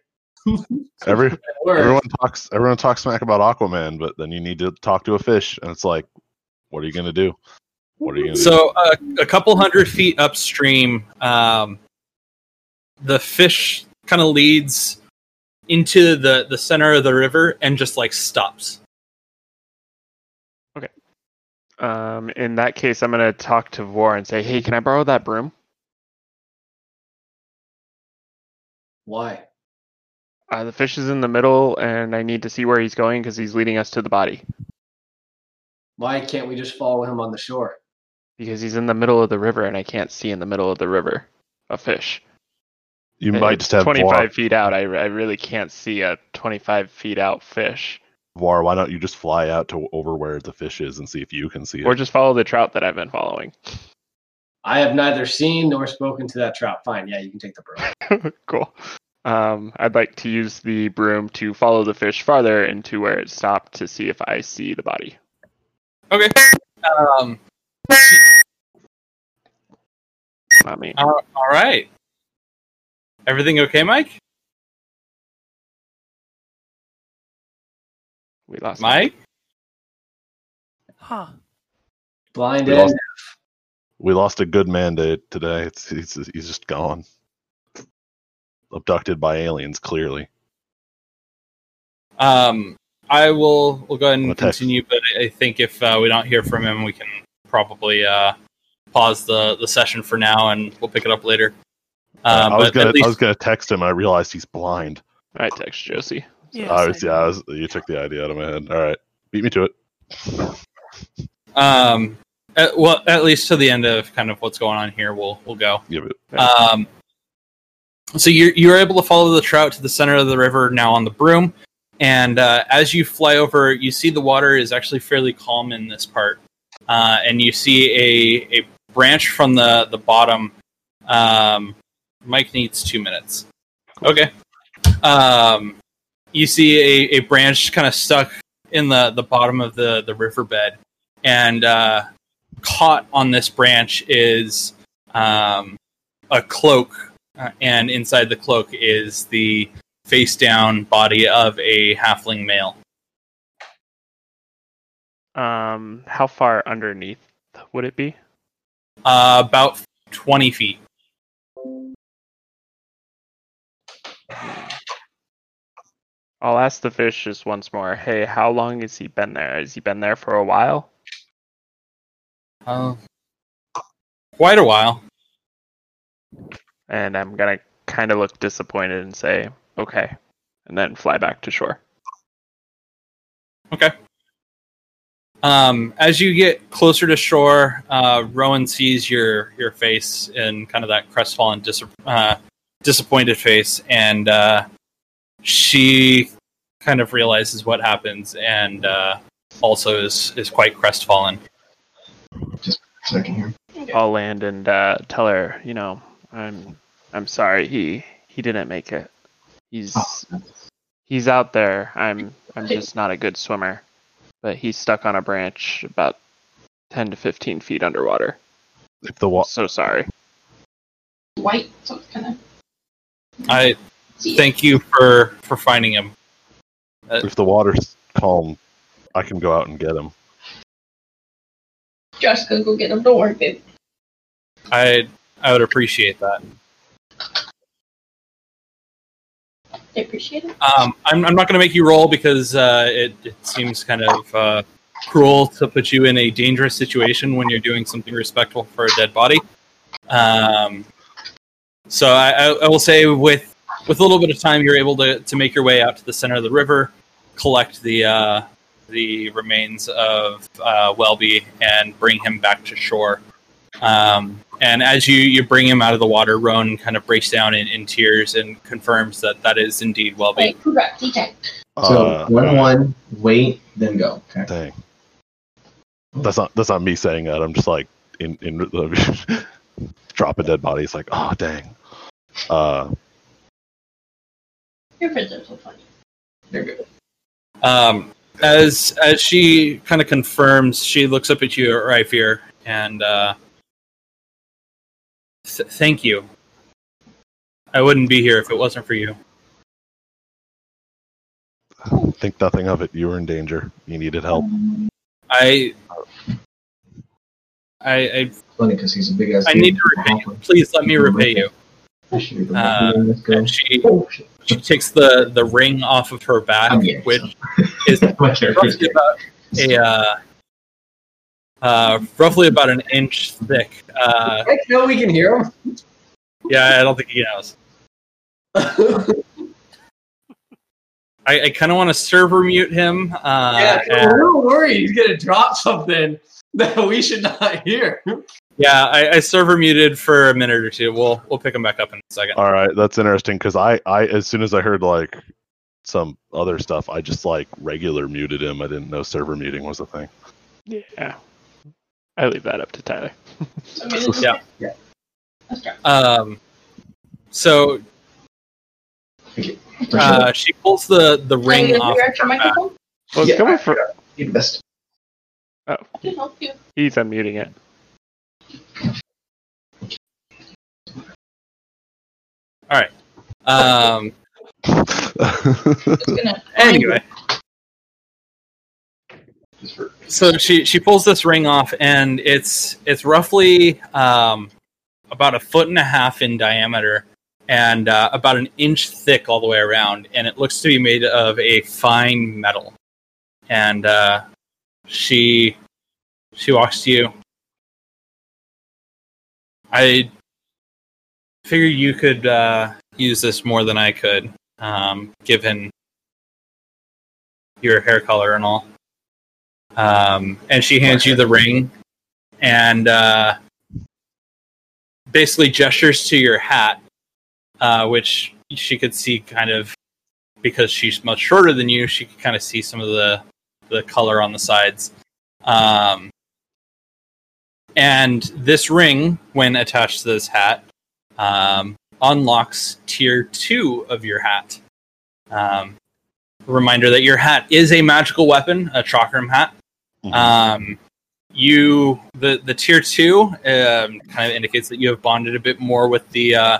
Every everyone talks everyone talks smack about Aquaman, but then you need to talk to a fish, and it's like, what are you gonna do? What are you gonna do? So uh, a couple hundred feet upstream, um, the fish kind of leads into the the center of the river and just like stops. Okay. Um, in that case, I'm gonna talk to Vor and say, "Hey, can I borrow that broom?" Why? Uh, the fish is in the middle, and I need to see where he's going because he's leading us to the body. Why can't we just follow him on the shore? Because he's in the middle of the river, and I can't see in the middle of the river a fish. You It- might it's just have 25 Voir, feet out. I, I really can't see a 25 feet out fish. Voir, why don't you just fly out to over where the fish is and see if you can see it? Or just follow the trout that I've been following. I have neither seen nor spoken to that trout. Fine, yeah, you can take the broom. cool. Um, I'd like to use the broom to follow the fish farther into where it stopped to see if I see the body. Okay. Um, Not me. all all right. Everything okay, Mike? We lost Mike? Huh. Blind We lost- we lost a good mandate today. It's, he's he's just gone, abducted by aliens. Clearly, Um, I will. We'll go ahead and continue, but I think if uh, we don't hear from him, we can probably uh, pause the the session for now, and we'll pick it up later. Um, I was gonna least, I was gonna text him. I realized he's blind. I text Josie. Yes, I was I yeah. I was, you took the idea out of my head. All right, beat me to it. um, at, well, at least to the end of kind of what's going on here, we'll we'll go. Give it. Um, so you're you're able to follow the trout to the center of the river now on the broom, and uh, as you fly over, you see the water is actually fairly calm in this part, uh, and you see a a branch from the the bottom. Um, Mike needs two minutes. Okay. Um, you see a, a branch kind of stuck in the, the bottom of the, the riverbed, and uh, caught on this branch is um, a cloak, uh, and inside the cloak is the face down body of a halfling male. Um, how far underneath would it be? Uh, about 20 feet. I'll ask the fish just once more. Hey, how long has he been there? Has he been there for a while? Uh, quite a while. And I'm gonna kind of look disappointed and say, "Okay, and then fly back to shore. Okay. Um, as you get closer to shore, uh, Rowan sees your your face in kind of that crestfallen, dis- uh, disappointed face, and uh, she kind of realizes what happens, and uh, also is is quite crestfallen. Second here. I'll land and uh, tell her, you know, I'm I'm sorry he he didn't make it. He's Oh, he's out there. I'm I'm just not a good swimmer, but he's stuck on a branch about ten to fifteen feet underwater. If the wa- So sorry. White, so kind of. I thank you for for finding him. if the water's calm, I can go out and get him. Just gonna go get him. Don't worry, babe. I I would appreciate that. I appreciate it. Um, I'm, I'm not going to make you roll because uh, it, it seems kind of uh, cruel to put you in a dangerous situation when you're doing something respectful for a dead body. Um, so I, I, I will say with with a little bit of time, you're able to, to make your way out to the center of the river, collect the uh, the remains of uh, Welby, and bring him back to shore. Um, and as you, you bring him out of the water, Rowan kind of breaks down in, in tears and confirms that that is indeed Welby. Wait, correct. DJ. So Uh, one one, wait, then go. Okay. Dang. That's not that's not me saying that. I'm just like in in the drop a dead body. It's like, oh dang. Uh, Your friends are so funny. They're good. Um, as as she kind of confirms, she looks up at you, Ryfier, and uh, th- thank you. I wouldn't be here if it wasn't for you. think nothing of it. You were in danger. You needed help. I, I, I, Funny because he's a big ass. I need to repay you. Please let me repay you. Appreciate it. Uh, Let's go. And she Oh she takes the the ring off of her back, I'm which is roughly about a uh, uh, roughly about an inch thick. Uh, I know we can hear him. yeah, I don't think he knows. I, I kind of want to server mute him. Uh, yeah, and- I'm a little worried he's gonna drop something that we should not hear. Yeah, I, I server muted for a minute or two. We'll we'll pick him back up in a second. All right, that's interesting because I I as soon as I heard like some other stuff, I just like regular muted him. I didn't know server muting was a thing. Yeah. I leave that up to Tyler. I mean, it's Yeah. Yeah. Um, so uh, she pulls the the ring Is off. your microphone? Well, it's Yeah, coming I- from. You're best. Oh, I can help you. he's unmuting it. All right. Um, anyway, so she she pulls this ring off, and it's it's roughly um, about a foot and a half in diameter, and uh, about an inch thick all the way around, and it looks to be made of a fine metal. And uh, she she walks to you. I figure you could uh, use this more than I could, um, given your hair color and all. Um, and she hands you the ring and uh, basically gestures to your hat, uh, which she could see kind of because she's much shorter than you. She could kind of see some of the the color on the sides. Um, and this ring, when attached to this hat, um, unlocks tier two of your hat. Um, reminder that your hat is a magical weapon, a chakram hat. Um, you the the tier two um, kind of indicates that you have bonded a bit more with the uh,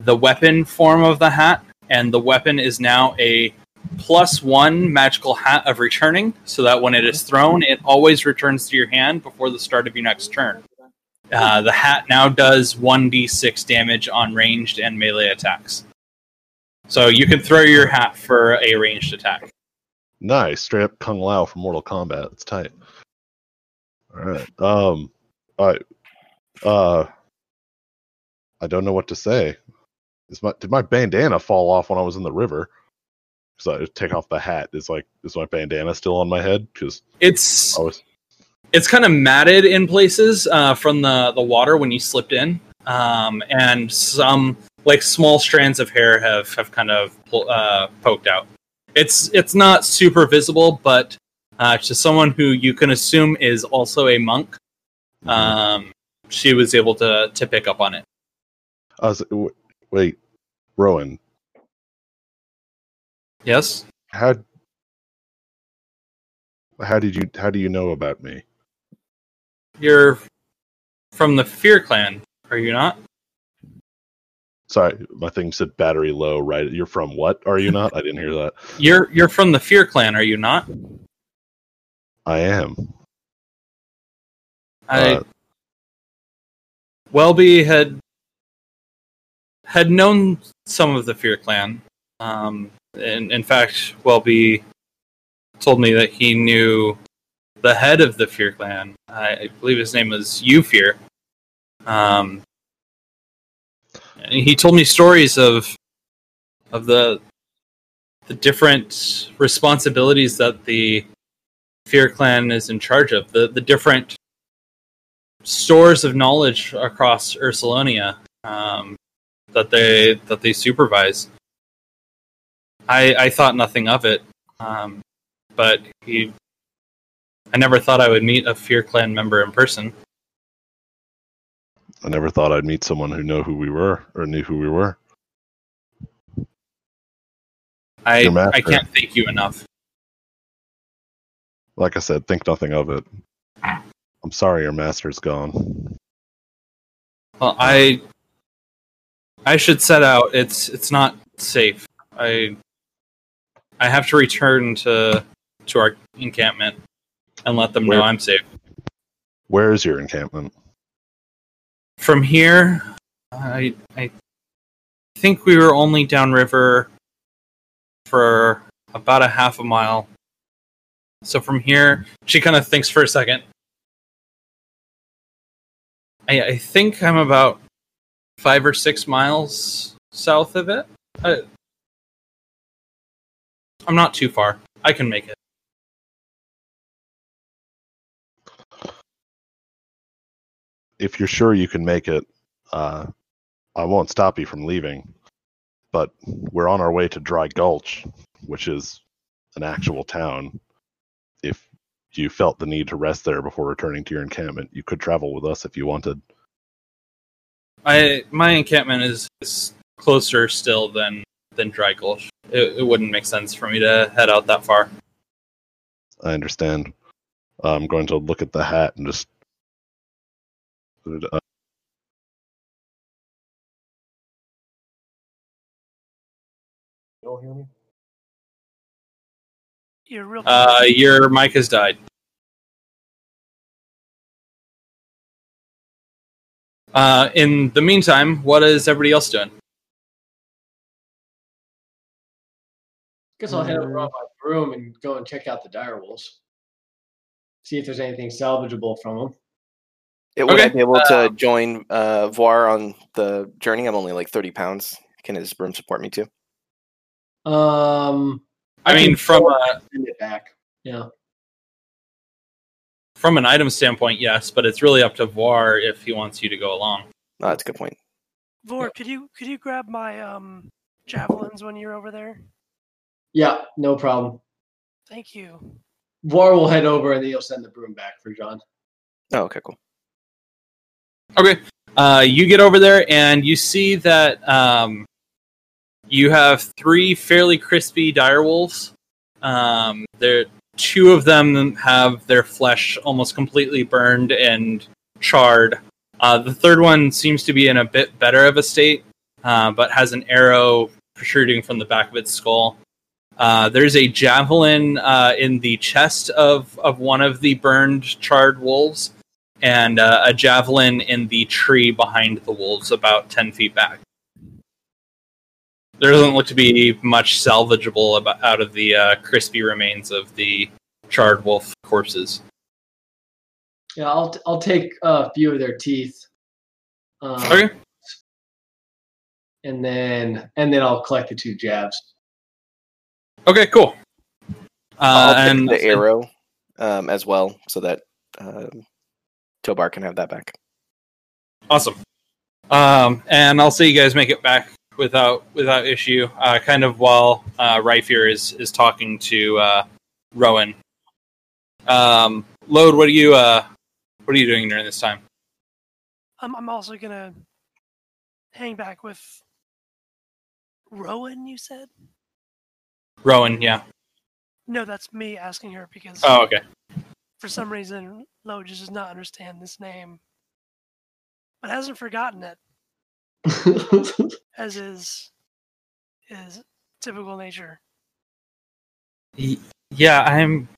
the weapon form of the hat, and the weapon is now a plus one magical hat of returning, so that when it is thrown, it always returns to your hand before the start of your next turn. Uh, the hat now does 1d6 damage on ranged and melee attacks. So you can throw your hat for a ranged attack. Nice, straight up Kung Lao from Mortal Kombat. It's tight. All right. Um. I. Uh. I don't know what to say. Is my did my bandana fall off when I was in the river? because I take off the hat. Is like is my bandana still on my head? Because It's I was it's kind of matted in places uh, from the the water when you slipped in, um, and some like small strands of hair have have kind of uh, poked out. It's it's not super visible, but uh, to someone who you can assume is also a monk, um, she was able to to pick up on it. Was w- wait, Rowan, Yes, how how did you how do you know about me? You're from the Fear Clan, are you not? Sorry, my thing said battery low. Right, you're from what? Are you not? I didn't hear that. You're you're from the Fear Clan, are you not? I am. I Uh, Welby had had known some of the Fear Clan. Um, in, in fact, Welby told me that he knew the head of the Fear Clan. I, believe his name was Ufear. Um, he told me stories of of the the different responsibilities that the Fear Clan is in charge of. The the different stores of knowledge across Ursulonia um, that they that they supervise. I I thought nothing of it, um, but he. I never thought I would meet a Fear Clan member in person. I never thought I'd meet someone who know who we were or knew who we were. I I can't thank you enough. Like I said, think nothing of it. I'm sorry your master's gone. Well, I I should set out. It's it's not safe. I I have to return to to our encampment and let them know I'm safe. Where is your encampment? From here, I I think we were only downriver for about a half a mile. So from here, she kind of thinks for a second. I, I think I'm about five or six miles south of it. I, I'm not too far. I can make it. If you're sure you can make it, uh, I won't stop you from leaving. But we're on our way to Dry Gulch, which is an actual town. If you felt the need to rest there before returning to your encampment, you could travel with us if you wanted. I my encampment is, is closer still than than Dry Gulch. It, it wouldn't make sense for me to head out that far. I understand. I'm going to look at the hat and just put up. You don't hear me? You're real. Uh, your mic has died. Uh, in the meantime, what is everybody else doing? Guess I'll head over on my broom and go and check out the dire wolves. See if there's anything salvageable from them. It would I be able to uh, join uh, Var on the journey? I'm only like 30 pounds. Can his broom support me too? Um, I can mean, from go a, send it back. Yeah. from an item standpoint, yes, but it's really up to Var if he wants you to go along. Oh, that's a good point. Var, could you could you grab my um javelins when you're over there? Yeah, no problem. Thank you. Var will head over and then you'll send the broom back for John. Oh, okay, cool. Okay. Uh, you get over there and you see that um, you have three fairly crispy dire wolves. Um, there, two of them have their flesh almost completely burned and charred. Uh, the third one seems to be in a bit better of a state, uh, but has an arrow protruding from the back of its skull. Uh, there's a javelin uh, in the chest of, of one of the burned, charred wolves and uh, a javelin in the tree behind the wolves, about 10 feet back. There doesn't look to be much salvageable about, out of the uh, crispy remains of the charred wolf corpses. Yeah, I'll I'll take a few of their teeth. Um, Okay. And then and then I'll collect the two jabs. Okay, cool. Uh, I'll and I'll take and the arrow um, as well, so that um, Tobar can have that back. Awesome. Um, and I'll see you guys make it back without without issue. Uh, kind of while uh, Ryfier is is talking to uh, Rowan. Um, Lode, what are you uh, what are you doing during this time? I'm, I'm also gonna hang back with Rowan. You said Rowan, yeah. no. That's me asking her because Oh, okay. for some reason Lo just does not understand this name, but hasn't forgotten it, as is his typical nature. Yeah, I'm.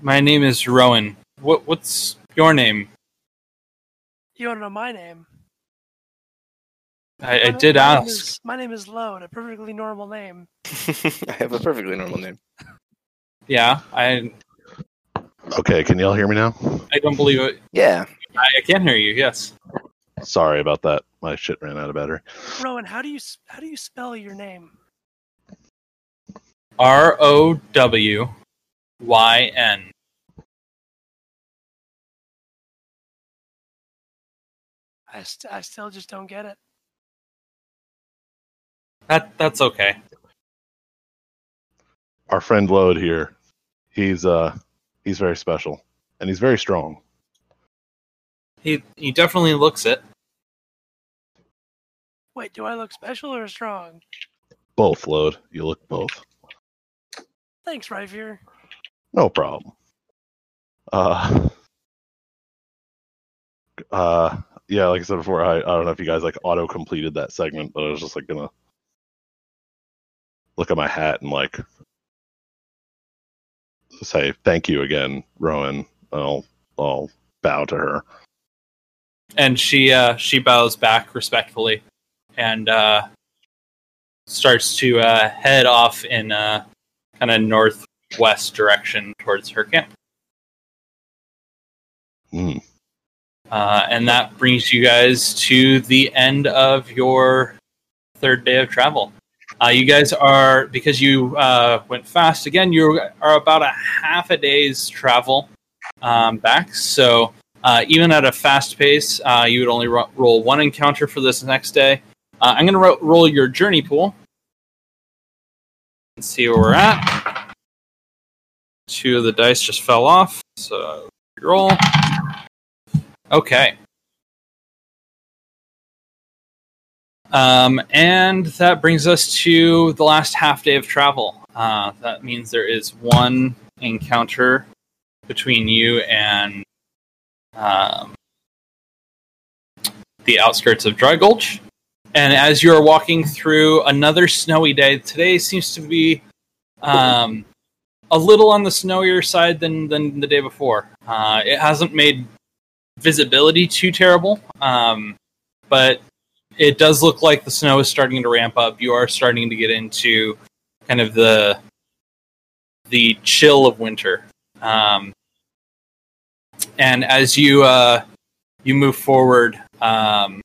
My name is Rowan. What what's your name? You want to know my name? I, I My- did my name ask. is- my name is Lode, a perfectly normal name. I have a perfectly normal name. Yeah, I Okay, can y'all hear me now? I don't believe it. Yeah. I, I can hear you. Yes. Sorry about that. My shit ran out of battery. Rowan, how do you s- how do you spell your name? R O W Y N. I, st- I still just don't get it. That that's okay. Our friend Lode here, he's uh he's very special and he's very strong. He he definitely looks it. Wait, do I look special or strong? Both Lode. You look both. Thanks, Ryfier. No problem. Uh uh yeah, like I said before, I, I don't know if you guys like auto completed that segment, but I was just like gonna look at my hat and like say thank you again, Rowan. I'll I'll bow to her. and she uh, she bows back respectfully and uh, starts to uh, head off in a kind of northwest direction towards her camp. Mm. Uh, and that brings you guys to the end of your third day of travel. Uh, you guys are because you uh, went fast again. You are about a half a day's travel um, back. So uh, even at a fast pace, uh, you would only ro- roll one encounter for this next day. Uh, I'm going to ro- roll your journey pool and see where we're at. Two of the dice just fell off, so roll. Okay. Um, and that brings us to the last half day of travel. Uh, that means there is one encounter between you and um, the outskirts of Dry Gulch. And as you are walking through another snowy day, today seems to be um, a little on the snowier side than, than the day before. Uh, it hasn't made visibility too terrible, um, but it does look like the snow is starting to ramp up. You are starting to get into kind of the the chill of winter. Um, and as you uh, you move forward, um,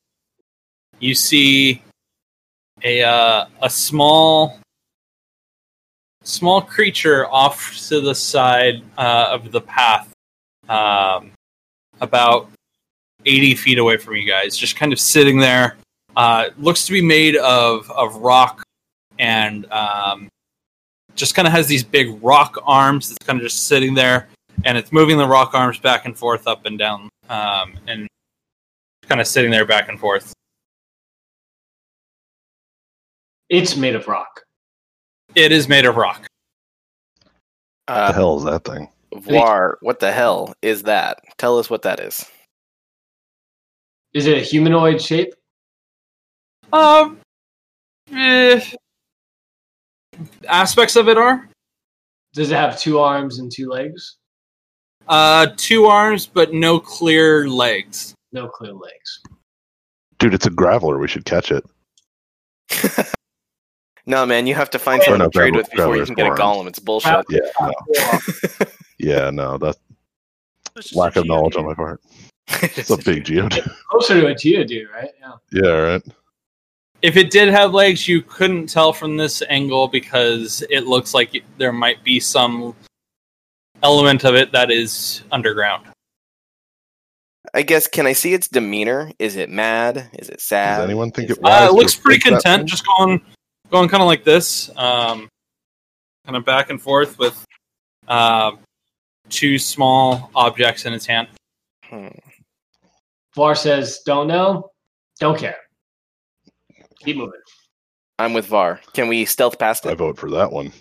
you see a uh, a small small creature off to the side uh, of the path, um, about eighty feet away from you guys, just kind of sitting there. Uh, looks to be made of of rock and um, just kind of has these big rock arms. It's kind of just sitting there, and it's moving the rock arms back and forth, up and down, um, and kind of sitting there back and forth. It's made of rock. It is made of rock. What the Uh, hell is that thing? Var, what the hell is that? Tell us what that is. Is it a humanoid shape? Um, eh, aspects of it are Does it have two arms and two legs? uh, two arms, but no clear legs. No clear legs. Dude, it's a graveler. We should catch it. no, man, you have to find Or someone no, to trade Graveler- with before you Graveler's can get a forearms. golem. It's bullshit. Yeah, no. yeah, no, that's It's just lack a of knowledge on my part. It's a big geode. Closer to a geodude, right? Yeah. yeah, right. If it did have legs, you couldn't tell from this angle because it looks like there might be some element of it that is underground. I guess can I see its demeanor? Is it mad? Is it sad? Does anyone think Is it Uh, it looks pretty content, just going going kind of like this, um, kind of back and forth with uh, two small objects in its hand. Hmm. Var says, "Don't know, don't care. Keep moving." I'm with Var. Can we stealth past it? I vote for that one.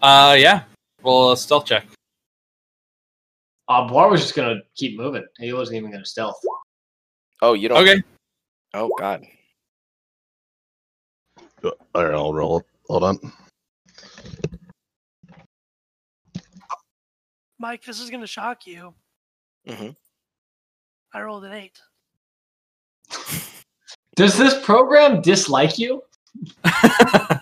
Uh, yeah, roll a stealth check. Uh, Var was just gonna keep moving. He wasn't even gonna stealth. Oh, you don't. Okay, Oh God. Uh, All right, I'll roll it. Hold on. Mike, this is going to shock you. Mhm. I rolled an eight. Does this program dislike you? I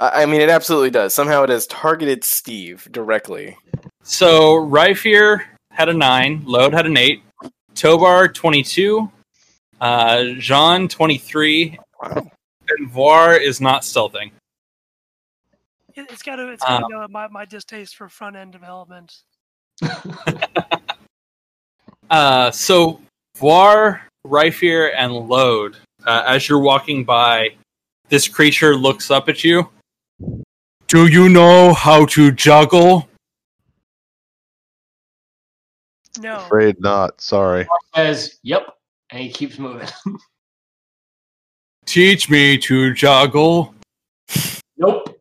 I mean, it absolutely does. Somehow it has targeted Steve directly. so Ryfier had a nine, Lode had an eight, Tobar twenty two, uh, Jean twenty three, Wow. and Var is not stealthing. It, it's got to it's got to Uh. know my, my distaste for front end development. Uh, so Var, Ryfier, and Lode, uh, as you're walking by, this creature looks up at you. Do you know how to juggle? No. Afraid not. Sorry. Says, "Yep," and he keeps moving. Teach me to juggle. nope.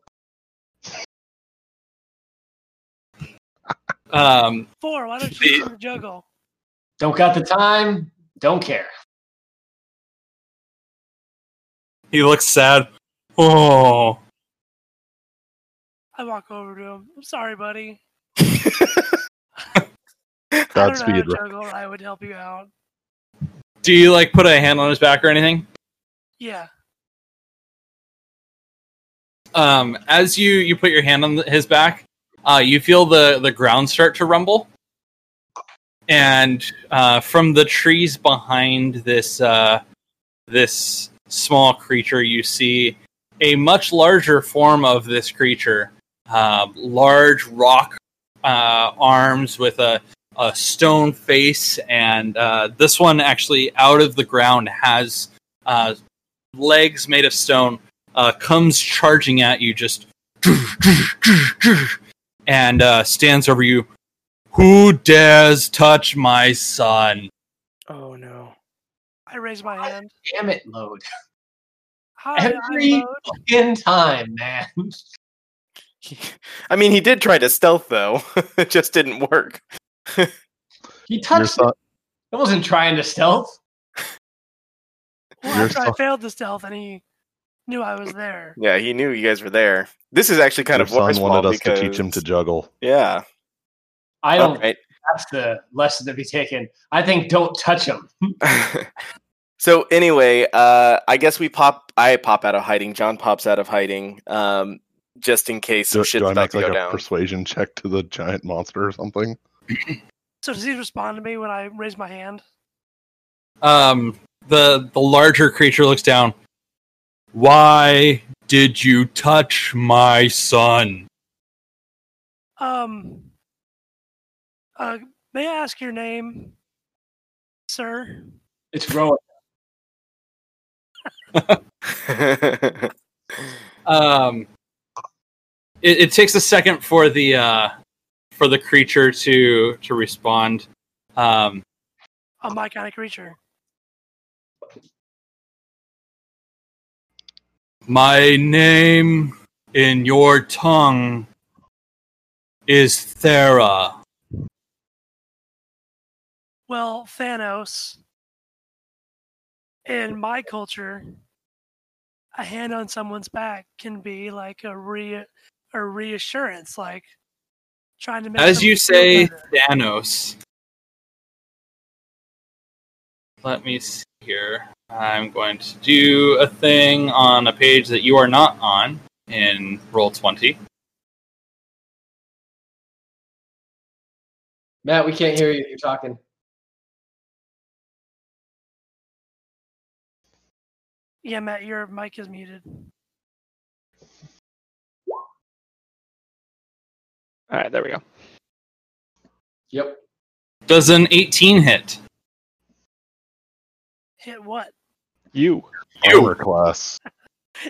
Um, Var. Why don't you The- juggle? Don't got the time. Don't care. He looks sad. Oh, I walk over to him. I'm sorry, buddy. I don't know Godspeed. I would help you out. do you like put a hand on his back or anything? Yeah. Um, as you you put your hand on the- his back, uh, you feel the the ground start to rumble, and uh, from the trees behind this uh, this small creature, you see a much larger form of this creature, uh, large rock uh, arms with a a stone face, and uh, this one actually out of the ground has uh, legs made of stone uh, comes charging at you, just and uh, stands over you. Who dares touch my son? Oh no. I raise my hand. Damn it, Lode. Hi, Every fucking time, man. I mean, he did try to stealth though. it just didn't work. He touched. son, I wasn't trying to stealth. Well, You're after I failed the stealth, and he knew I was there. Yeah, he knew you guys were there. This is actually kind your of Var's son wanted fault us to teach him to juggle. Yeah. I don't. Alright. That's the lesson to be taken. I think don't touch him. so anyway, uh, I guess we pop. I pop out of hiding. John pops out of hiding, um, just in case some Do, shit's do I about make to like go a down. persuasion check to the giant monster or something? So does he respond to me when I raise my hand? Um, the the larger creature looks down. Why did you touch my son? Um. Uh, may I ask your name, sir? It's Rowan. Um, it, it takes a second for the uh, for the creature to to respond. Um, Oh, my kind of creature. my name in your tongue is Thera. Well, Thanos. In my culture, a hand on someone's back can be like a re a reassurance, like trying to make. As you say, better. Thanos. Let me see here. I'm going to do a thing on a page that you are not on in Roll20. Matt, we can't hear you. You're talking. Yeah, Matt, your mic is muted. All right, there we go. Yep. Does an 18 hit? Hit what? You. Armor class.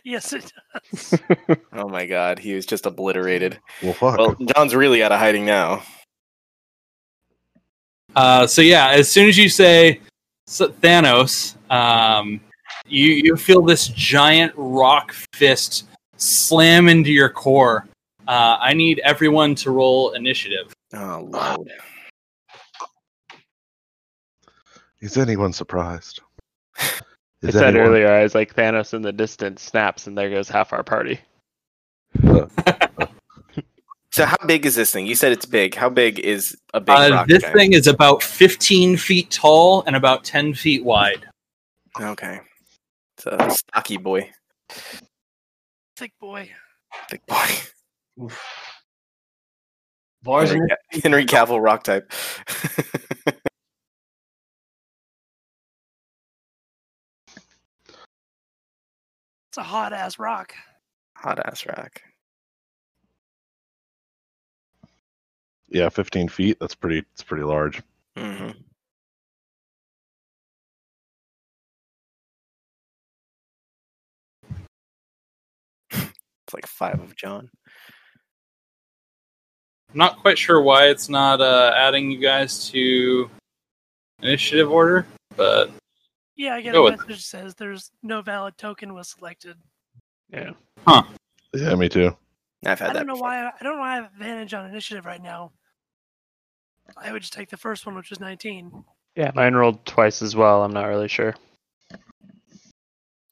Yes, it does. Oh my god, he was just obliterated. Well, fuck. Well, John's really out of hiding now. Uh, so yeah, as soon as you say Thanos, um, you you feel this giant rock fist slam into your core. Uh, I need everyone to roll initiative. Oh lord. Is anyone surprised? Is I said earlier, I was like Thanos in the distance snaps, and there goes half our party. So how big is this thing? You said it's big. How big is a big Uh, rock? this giant? thing is about 15 feet tall and about 10 feet wide. Okay. It's a stocky boy. Thick boy. Big boy. Bars Henry, and Ca- Henry Cavill rock type. It's a hot ass rock. Hot ass rock. Yeah, 15 feet. That's pretty. It's pretty large. hmm It's like five of John. I'm not quite sure why it's not uh, adding you guys to initiative order, but Yeah, I get Go a message that says there's no valid token was selected. Yeah. Huh. Yeah, me too. I've had I don't know before. why. I don't know why I have advantage on initiative right now. I would just take the first one, which was 19. Yeah, mine rolled twice as well. I'm not really sure.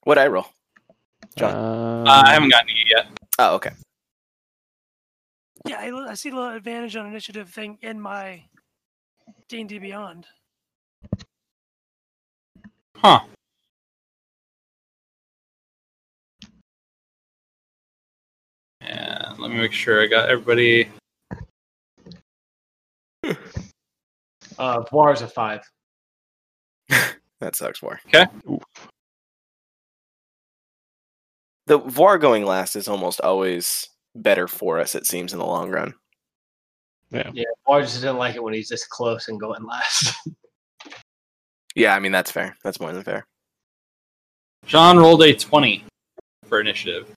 What'd I roll? John. Um, uh, I haven't gotten to you yet. Oh, okay. Yeah, I, I see the little advantage on initiative thing in my D&D Beyond. Huh. And let me make sure I got everybody. uh, Var is a five. That sucks, Var. oof. The Var going last is almost always better for us, it seems, in the long run. Yeah, yeah. Var's just didn't like it when he's this close and going last. Yeah, I mean, that's fair. That's more than fair. John rolled a 20 for initiative.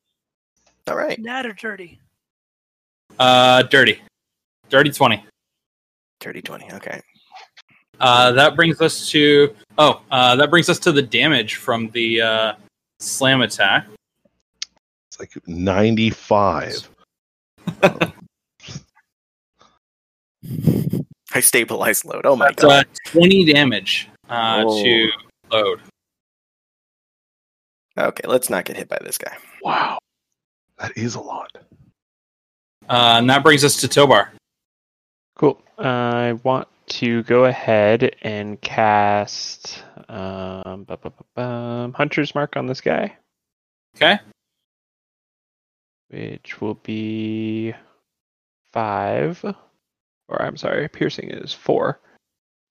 All right. Nat or dirty? Uh, dirty. Dirty 20. Dirty 20. Okay. Uh, that brings us to. Oh, uh, that brings us to the damage from the uh, slam attack. It's like 95. I stabilized Lode. Oh my That's god. uh, 20 damage uh, Whoa. to Lode. Okay, let's not get hit by this guy. Wow. That is a lot. Uh, and that brings us to Tobar. Cool. I want to go ahead and cast um, bu- bu- bu- bum, Hunter's Mark on this guy, Okay. Which will be five. Or I'm sorry, piercing is four.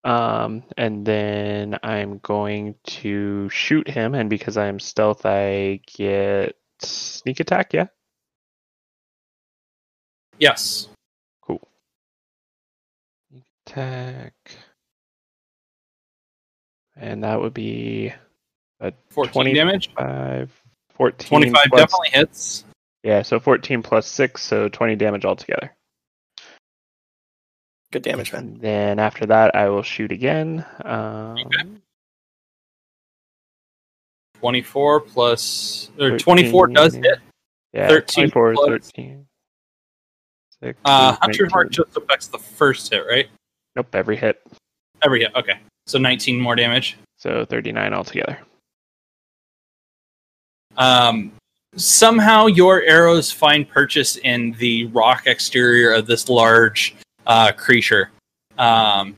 Um, and then I'm going to shoot him, and because I'm stealth, I get sneak attack. Yeah. Yes. Cool. Attack. And that would be a 14 20 damage. 5, 14. 25 plus- definitely hits. Yeah, so 14 plus 6, so 20 damage altogether. Good damage, man. And then after that, I will shoot again. Um, 24 plus. Or 24 does 13. hit. Yeah, 13 24 is plus- 13. Six Uh, is Hunter's Mark 19. just affects the first hit, right? Nope, every hit. Every hit. Okay. So 19 more damage. So 39 altogether. Um, somehow your arrows find purchase in the rock exterior of this large uh, creature. Um,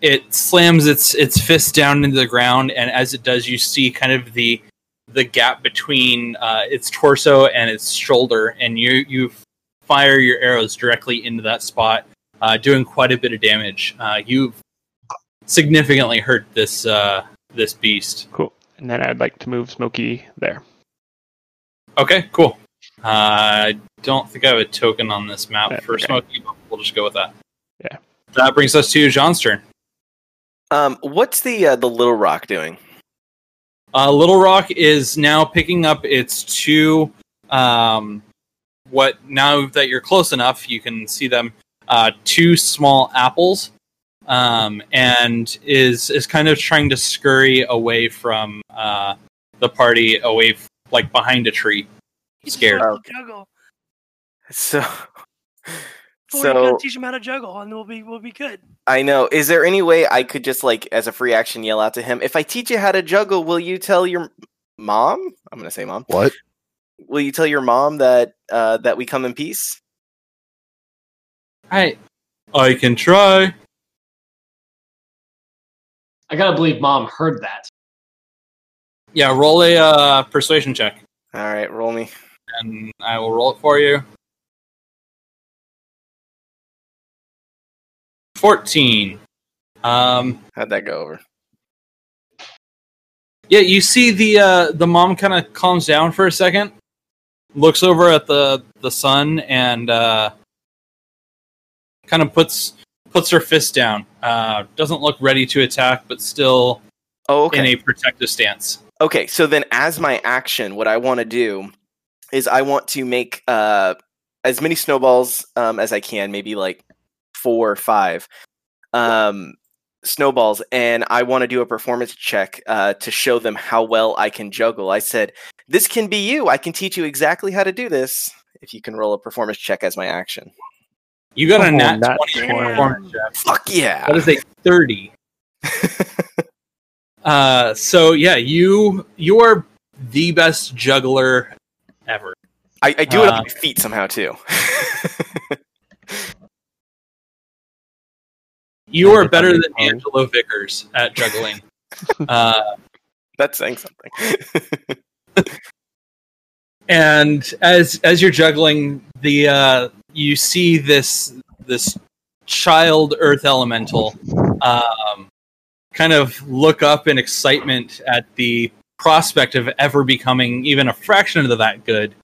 it slams its its fist down into the ground, and as it does, you see kind of the the gap between uh, its torso and its shoulder, and you you fire your arrows directly into that spot, uh, doing quite a bit of damage. Uh, you've significantly hurt this uh, this beast. Cool. and then I'd like to move Smokey there. Okay, cool. Uh, I don't think I have a token on this map Yeah, for okay. Smokey, but we'll just go with that. Yeah. That brings us to John's turn. Um, what's the uh, the little rock doing? Uh, Little Rock is now picking up its two. Um, what now that you're close enough, you can see them. Uh, two small apples, um, and is is kind of trying to scurry away from uh, the party, away f- like behind a tree. He's Scared. trying to juggle. So, Boy, you so gotta teach him how to juggle, and we'll be we'll be good. I know. Is there any way I could just like, as a free action, yell out to him? If I teach you how to juggle, will you tell your mom? I'm gonna say mom. What? Will you tell your mom that uh, that we come in peace? I I can try. I gotta believe mom heard that. Yeah, roll a uh, persuasion check, All right, roll me. and I will roll it for you. Fourteen. Um, How'd that go over? Yeah, you see the uh, the mom kind of calms down for a second, looks over at the the son, and uh, kind of puts puts her fist down. Uh, doesn't look ready to attack, but still Oh, okay. in a protective stance. Okay, so then as my action, what I want to do is I want to make uh, as many snowballs um, as I can, maybe like four or five um, snowballs, and I want to do a performance check uh, to show them how well I can juggle. I said, This can be you. I can teach you exactly how to do this. If you can roll a performance check as my action. You got a Oh, nat nat twenty 20. performance check. Fuck yeah. That is a thirty. Uh, so yeah, you you are the best juggler ever. I, I do it Uh, on my feet somehow too. You are better than tongue. Angelo Vickers at juggling. uh, That's saying something. and as as you're juggling the uh you see this this child earth elemental um kind of look up in excitement at the prospect of ever becoming even a fraction of that good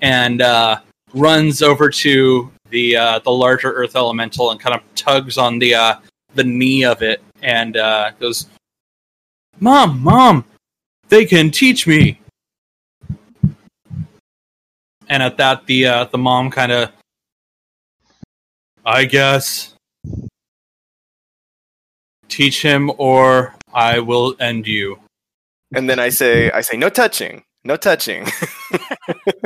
and uh runs over to the uh the larger earth elemental and kind of tugs on the uh the knee of it and uh goes mom mom they can teach me. And at that the uh, the mom kind of i guess teach him or i will end you and then I say, I say, no touching, no touching,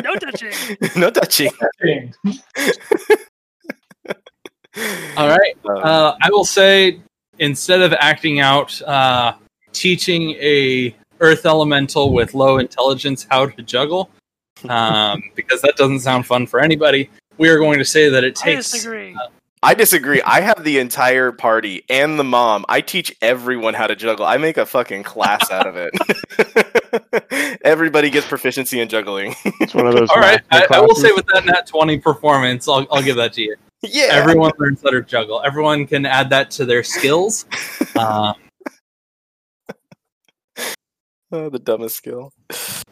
No touching. no touching. all right Um, uh, i will say instead of acting out uh, teaching a earth elemental with low intelligence how to juggle um, because that doesn't sound fun for anybody we are going to say that it I takes disagree. I disagree. I have the entire party and the mom. I teach everyone how to juggle. I make a fucking class out of it. Everybody gets proficiency in juggling. It's one of those. all right I, I will say with that nat 20 performance i'll, I'll give that to you yeah. everyone learns how to juggle. Everyone can add that to their skills. Um, Oh, the dumbest skill.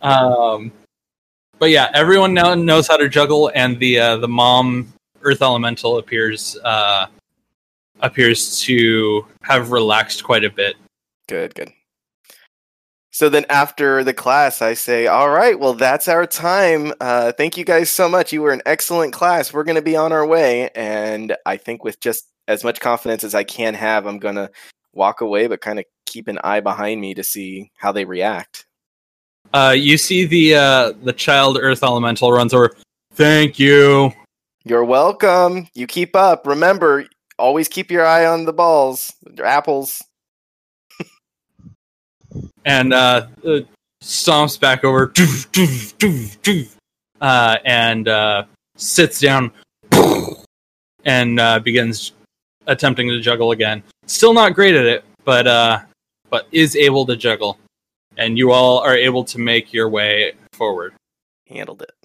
um, but yeah, everyone now knows how to juggle, and the uh, the mom Earth Elemental appears uh, appears to have relaxed quite a bit. Good, good. So then after the class, I say, all right, well, that's our time. Uh, thank you guys so much. You were an excellent class. We're going to be on our way. And I think with just as much confidence as I can have, I'm going to walk away, but kind of keep an eye behind me to see how they react. Uh, you see the uh, the child Earth Elemental runs over. Thank you. You're welcome. You keep up. Remember, always keep your eye on the balls, your apples. and uh, uh, stomps back over doof, doof, doof, doof, uh, and uh, sits down and uh, begins attempting to juggle again. Still not great at it, but uh, but is able to juggle, and you all are able to make your way forward. Handled it.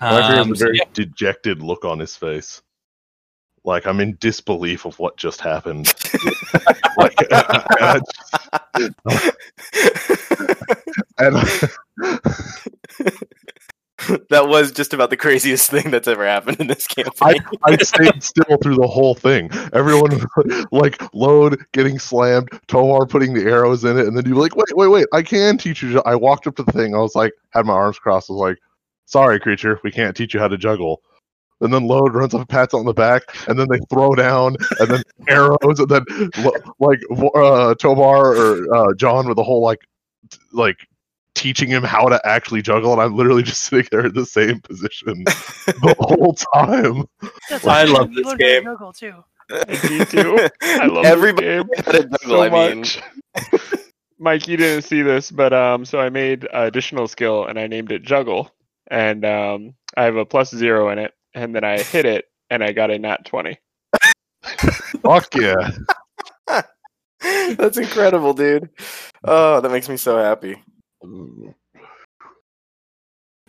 Roger has Um, a so very yeah, dejected look on his face. Like I'm in disbelief of what just happened. like, and I- and that was just about the craziest thing that's ever happened in this I, campaign. I stayed still through the whole thing. Everyone like Lode getting slammed, Tobar putting the arrows in it, and then you're like, wait, wait, wait, I can teach you. I walked up to the thing, I was like, had my arms crossed, I was like, sorry, creature, we can't teach you how to juggle. And then Lode runs up, pats on the back, and then they throw down, and then arrows, and then like uh, Tobar or uh, John with the whole like, t- like teaching him how to actually juggle, and I'm literally just sitting there in the same position the whole time. That's I actually- love you this learned how to game. juggle, too. Me too. I love Everybody this game had a juggle, so I mean. much. Mike, you didn't see this, but um, so I made an additional skill and I named it Juggle, and um, I have a plus zero in it, and then I hit it and I got a nat twenty. Fuck yeah. That's incredible, dude. Oh, that makes me so happy. Yeah,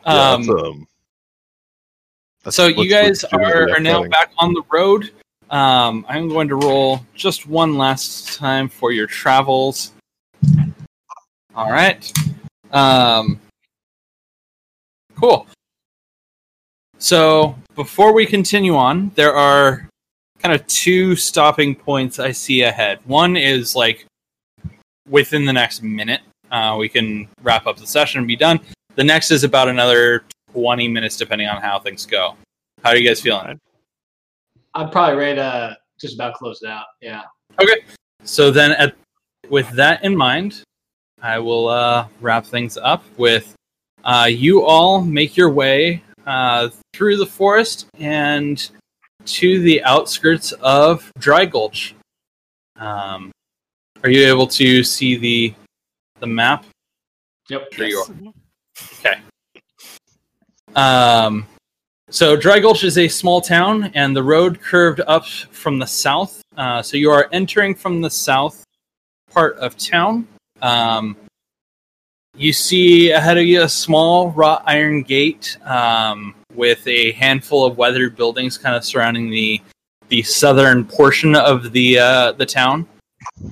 Um, that's, um, that's- so you guys are, are now back on the road. Um, I'm going to roll just one last time for your travels. All right. Um, cool. So before we continue on, there are kind of two stopping points I see ahead. One is like within the next minute. Uh, we can wrap up the session and be done. The next is about another 20 minutes, depending on how things go. How are you guys feeling? I'm probably ready to just about close it out. Yeah. Okay. So then, at, with that in mind, I will uh, wrap things up with uh, you all make your way uh, through the forest and to the outskirts of Dry Gulch. Um, are you able to see the the map? Yep. Sure you are. Mhm. Um, so Dry Gulch is a small town, and the road curved up from the south. Uh, so you are entering from the south part of town. Um, you see ahead of you a small wrought iron gate um, with a handful of weathered buildings, kind of surrounding the the southern portion of the uh, the town.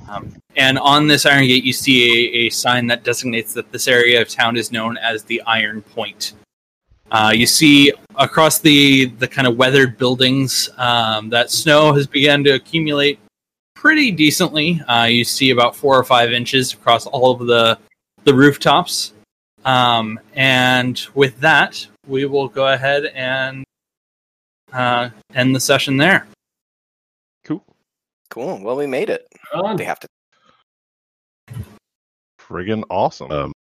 Um, and on this iron gate, you see a, a sign that designates that this area of town is known as the Iron Point. Uh, you see across the the kind of weathered buildings um, that snow has begun to accumulate pretty decently. Uh, you see about four or five inches across all of the the rooftops. Um, and with that, we will go ahead and uh, end the session there. Cool. Cool. Well, we made it. On. They have to. friggin' awesome. Um,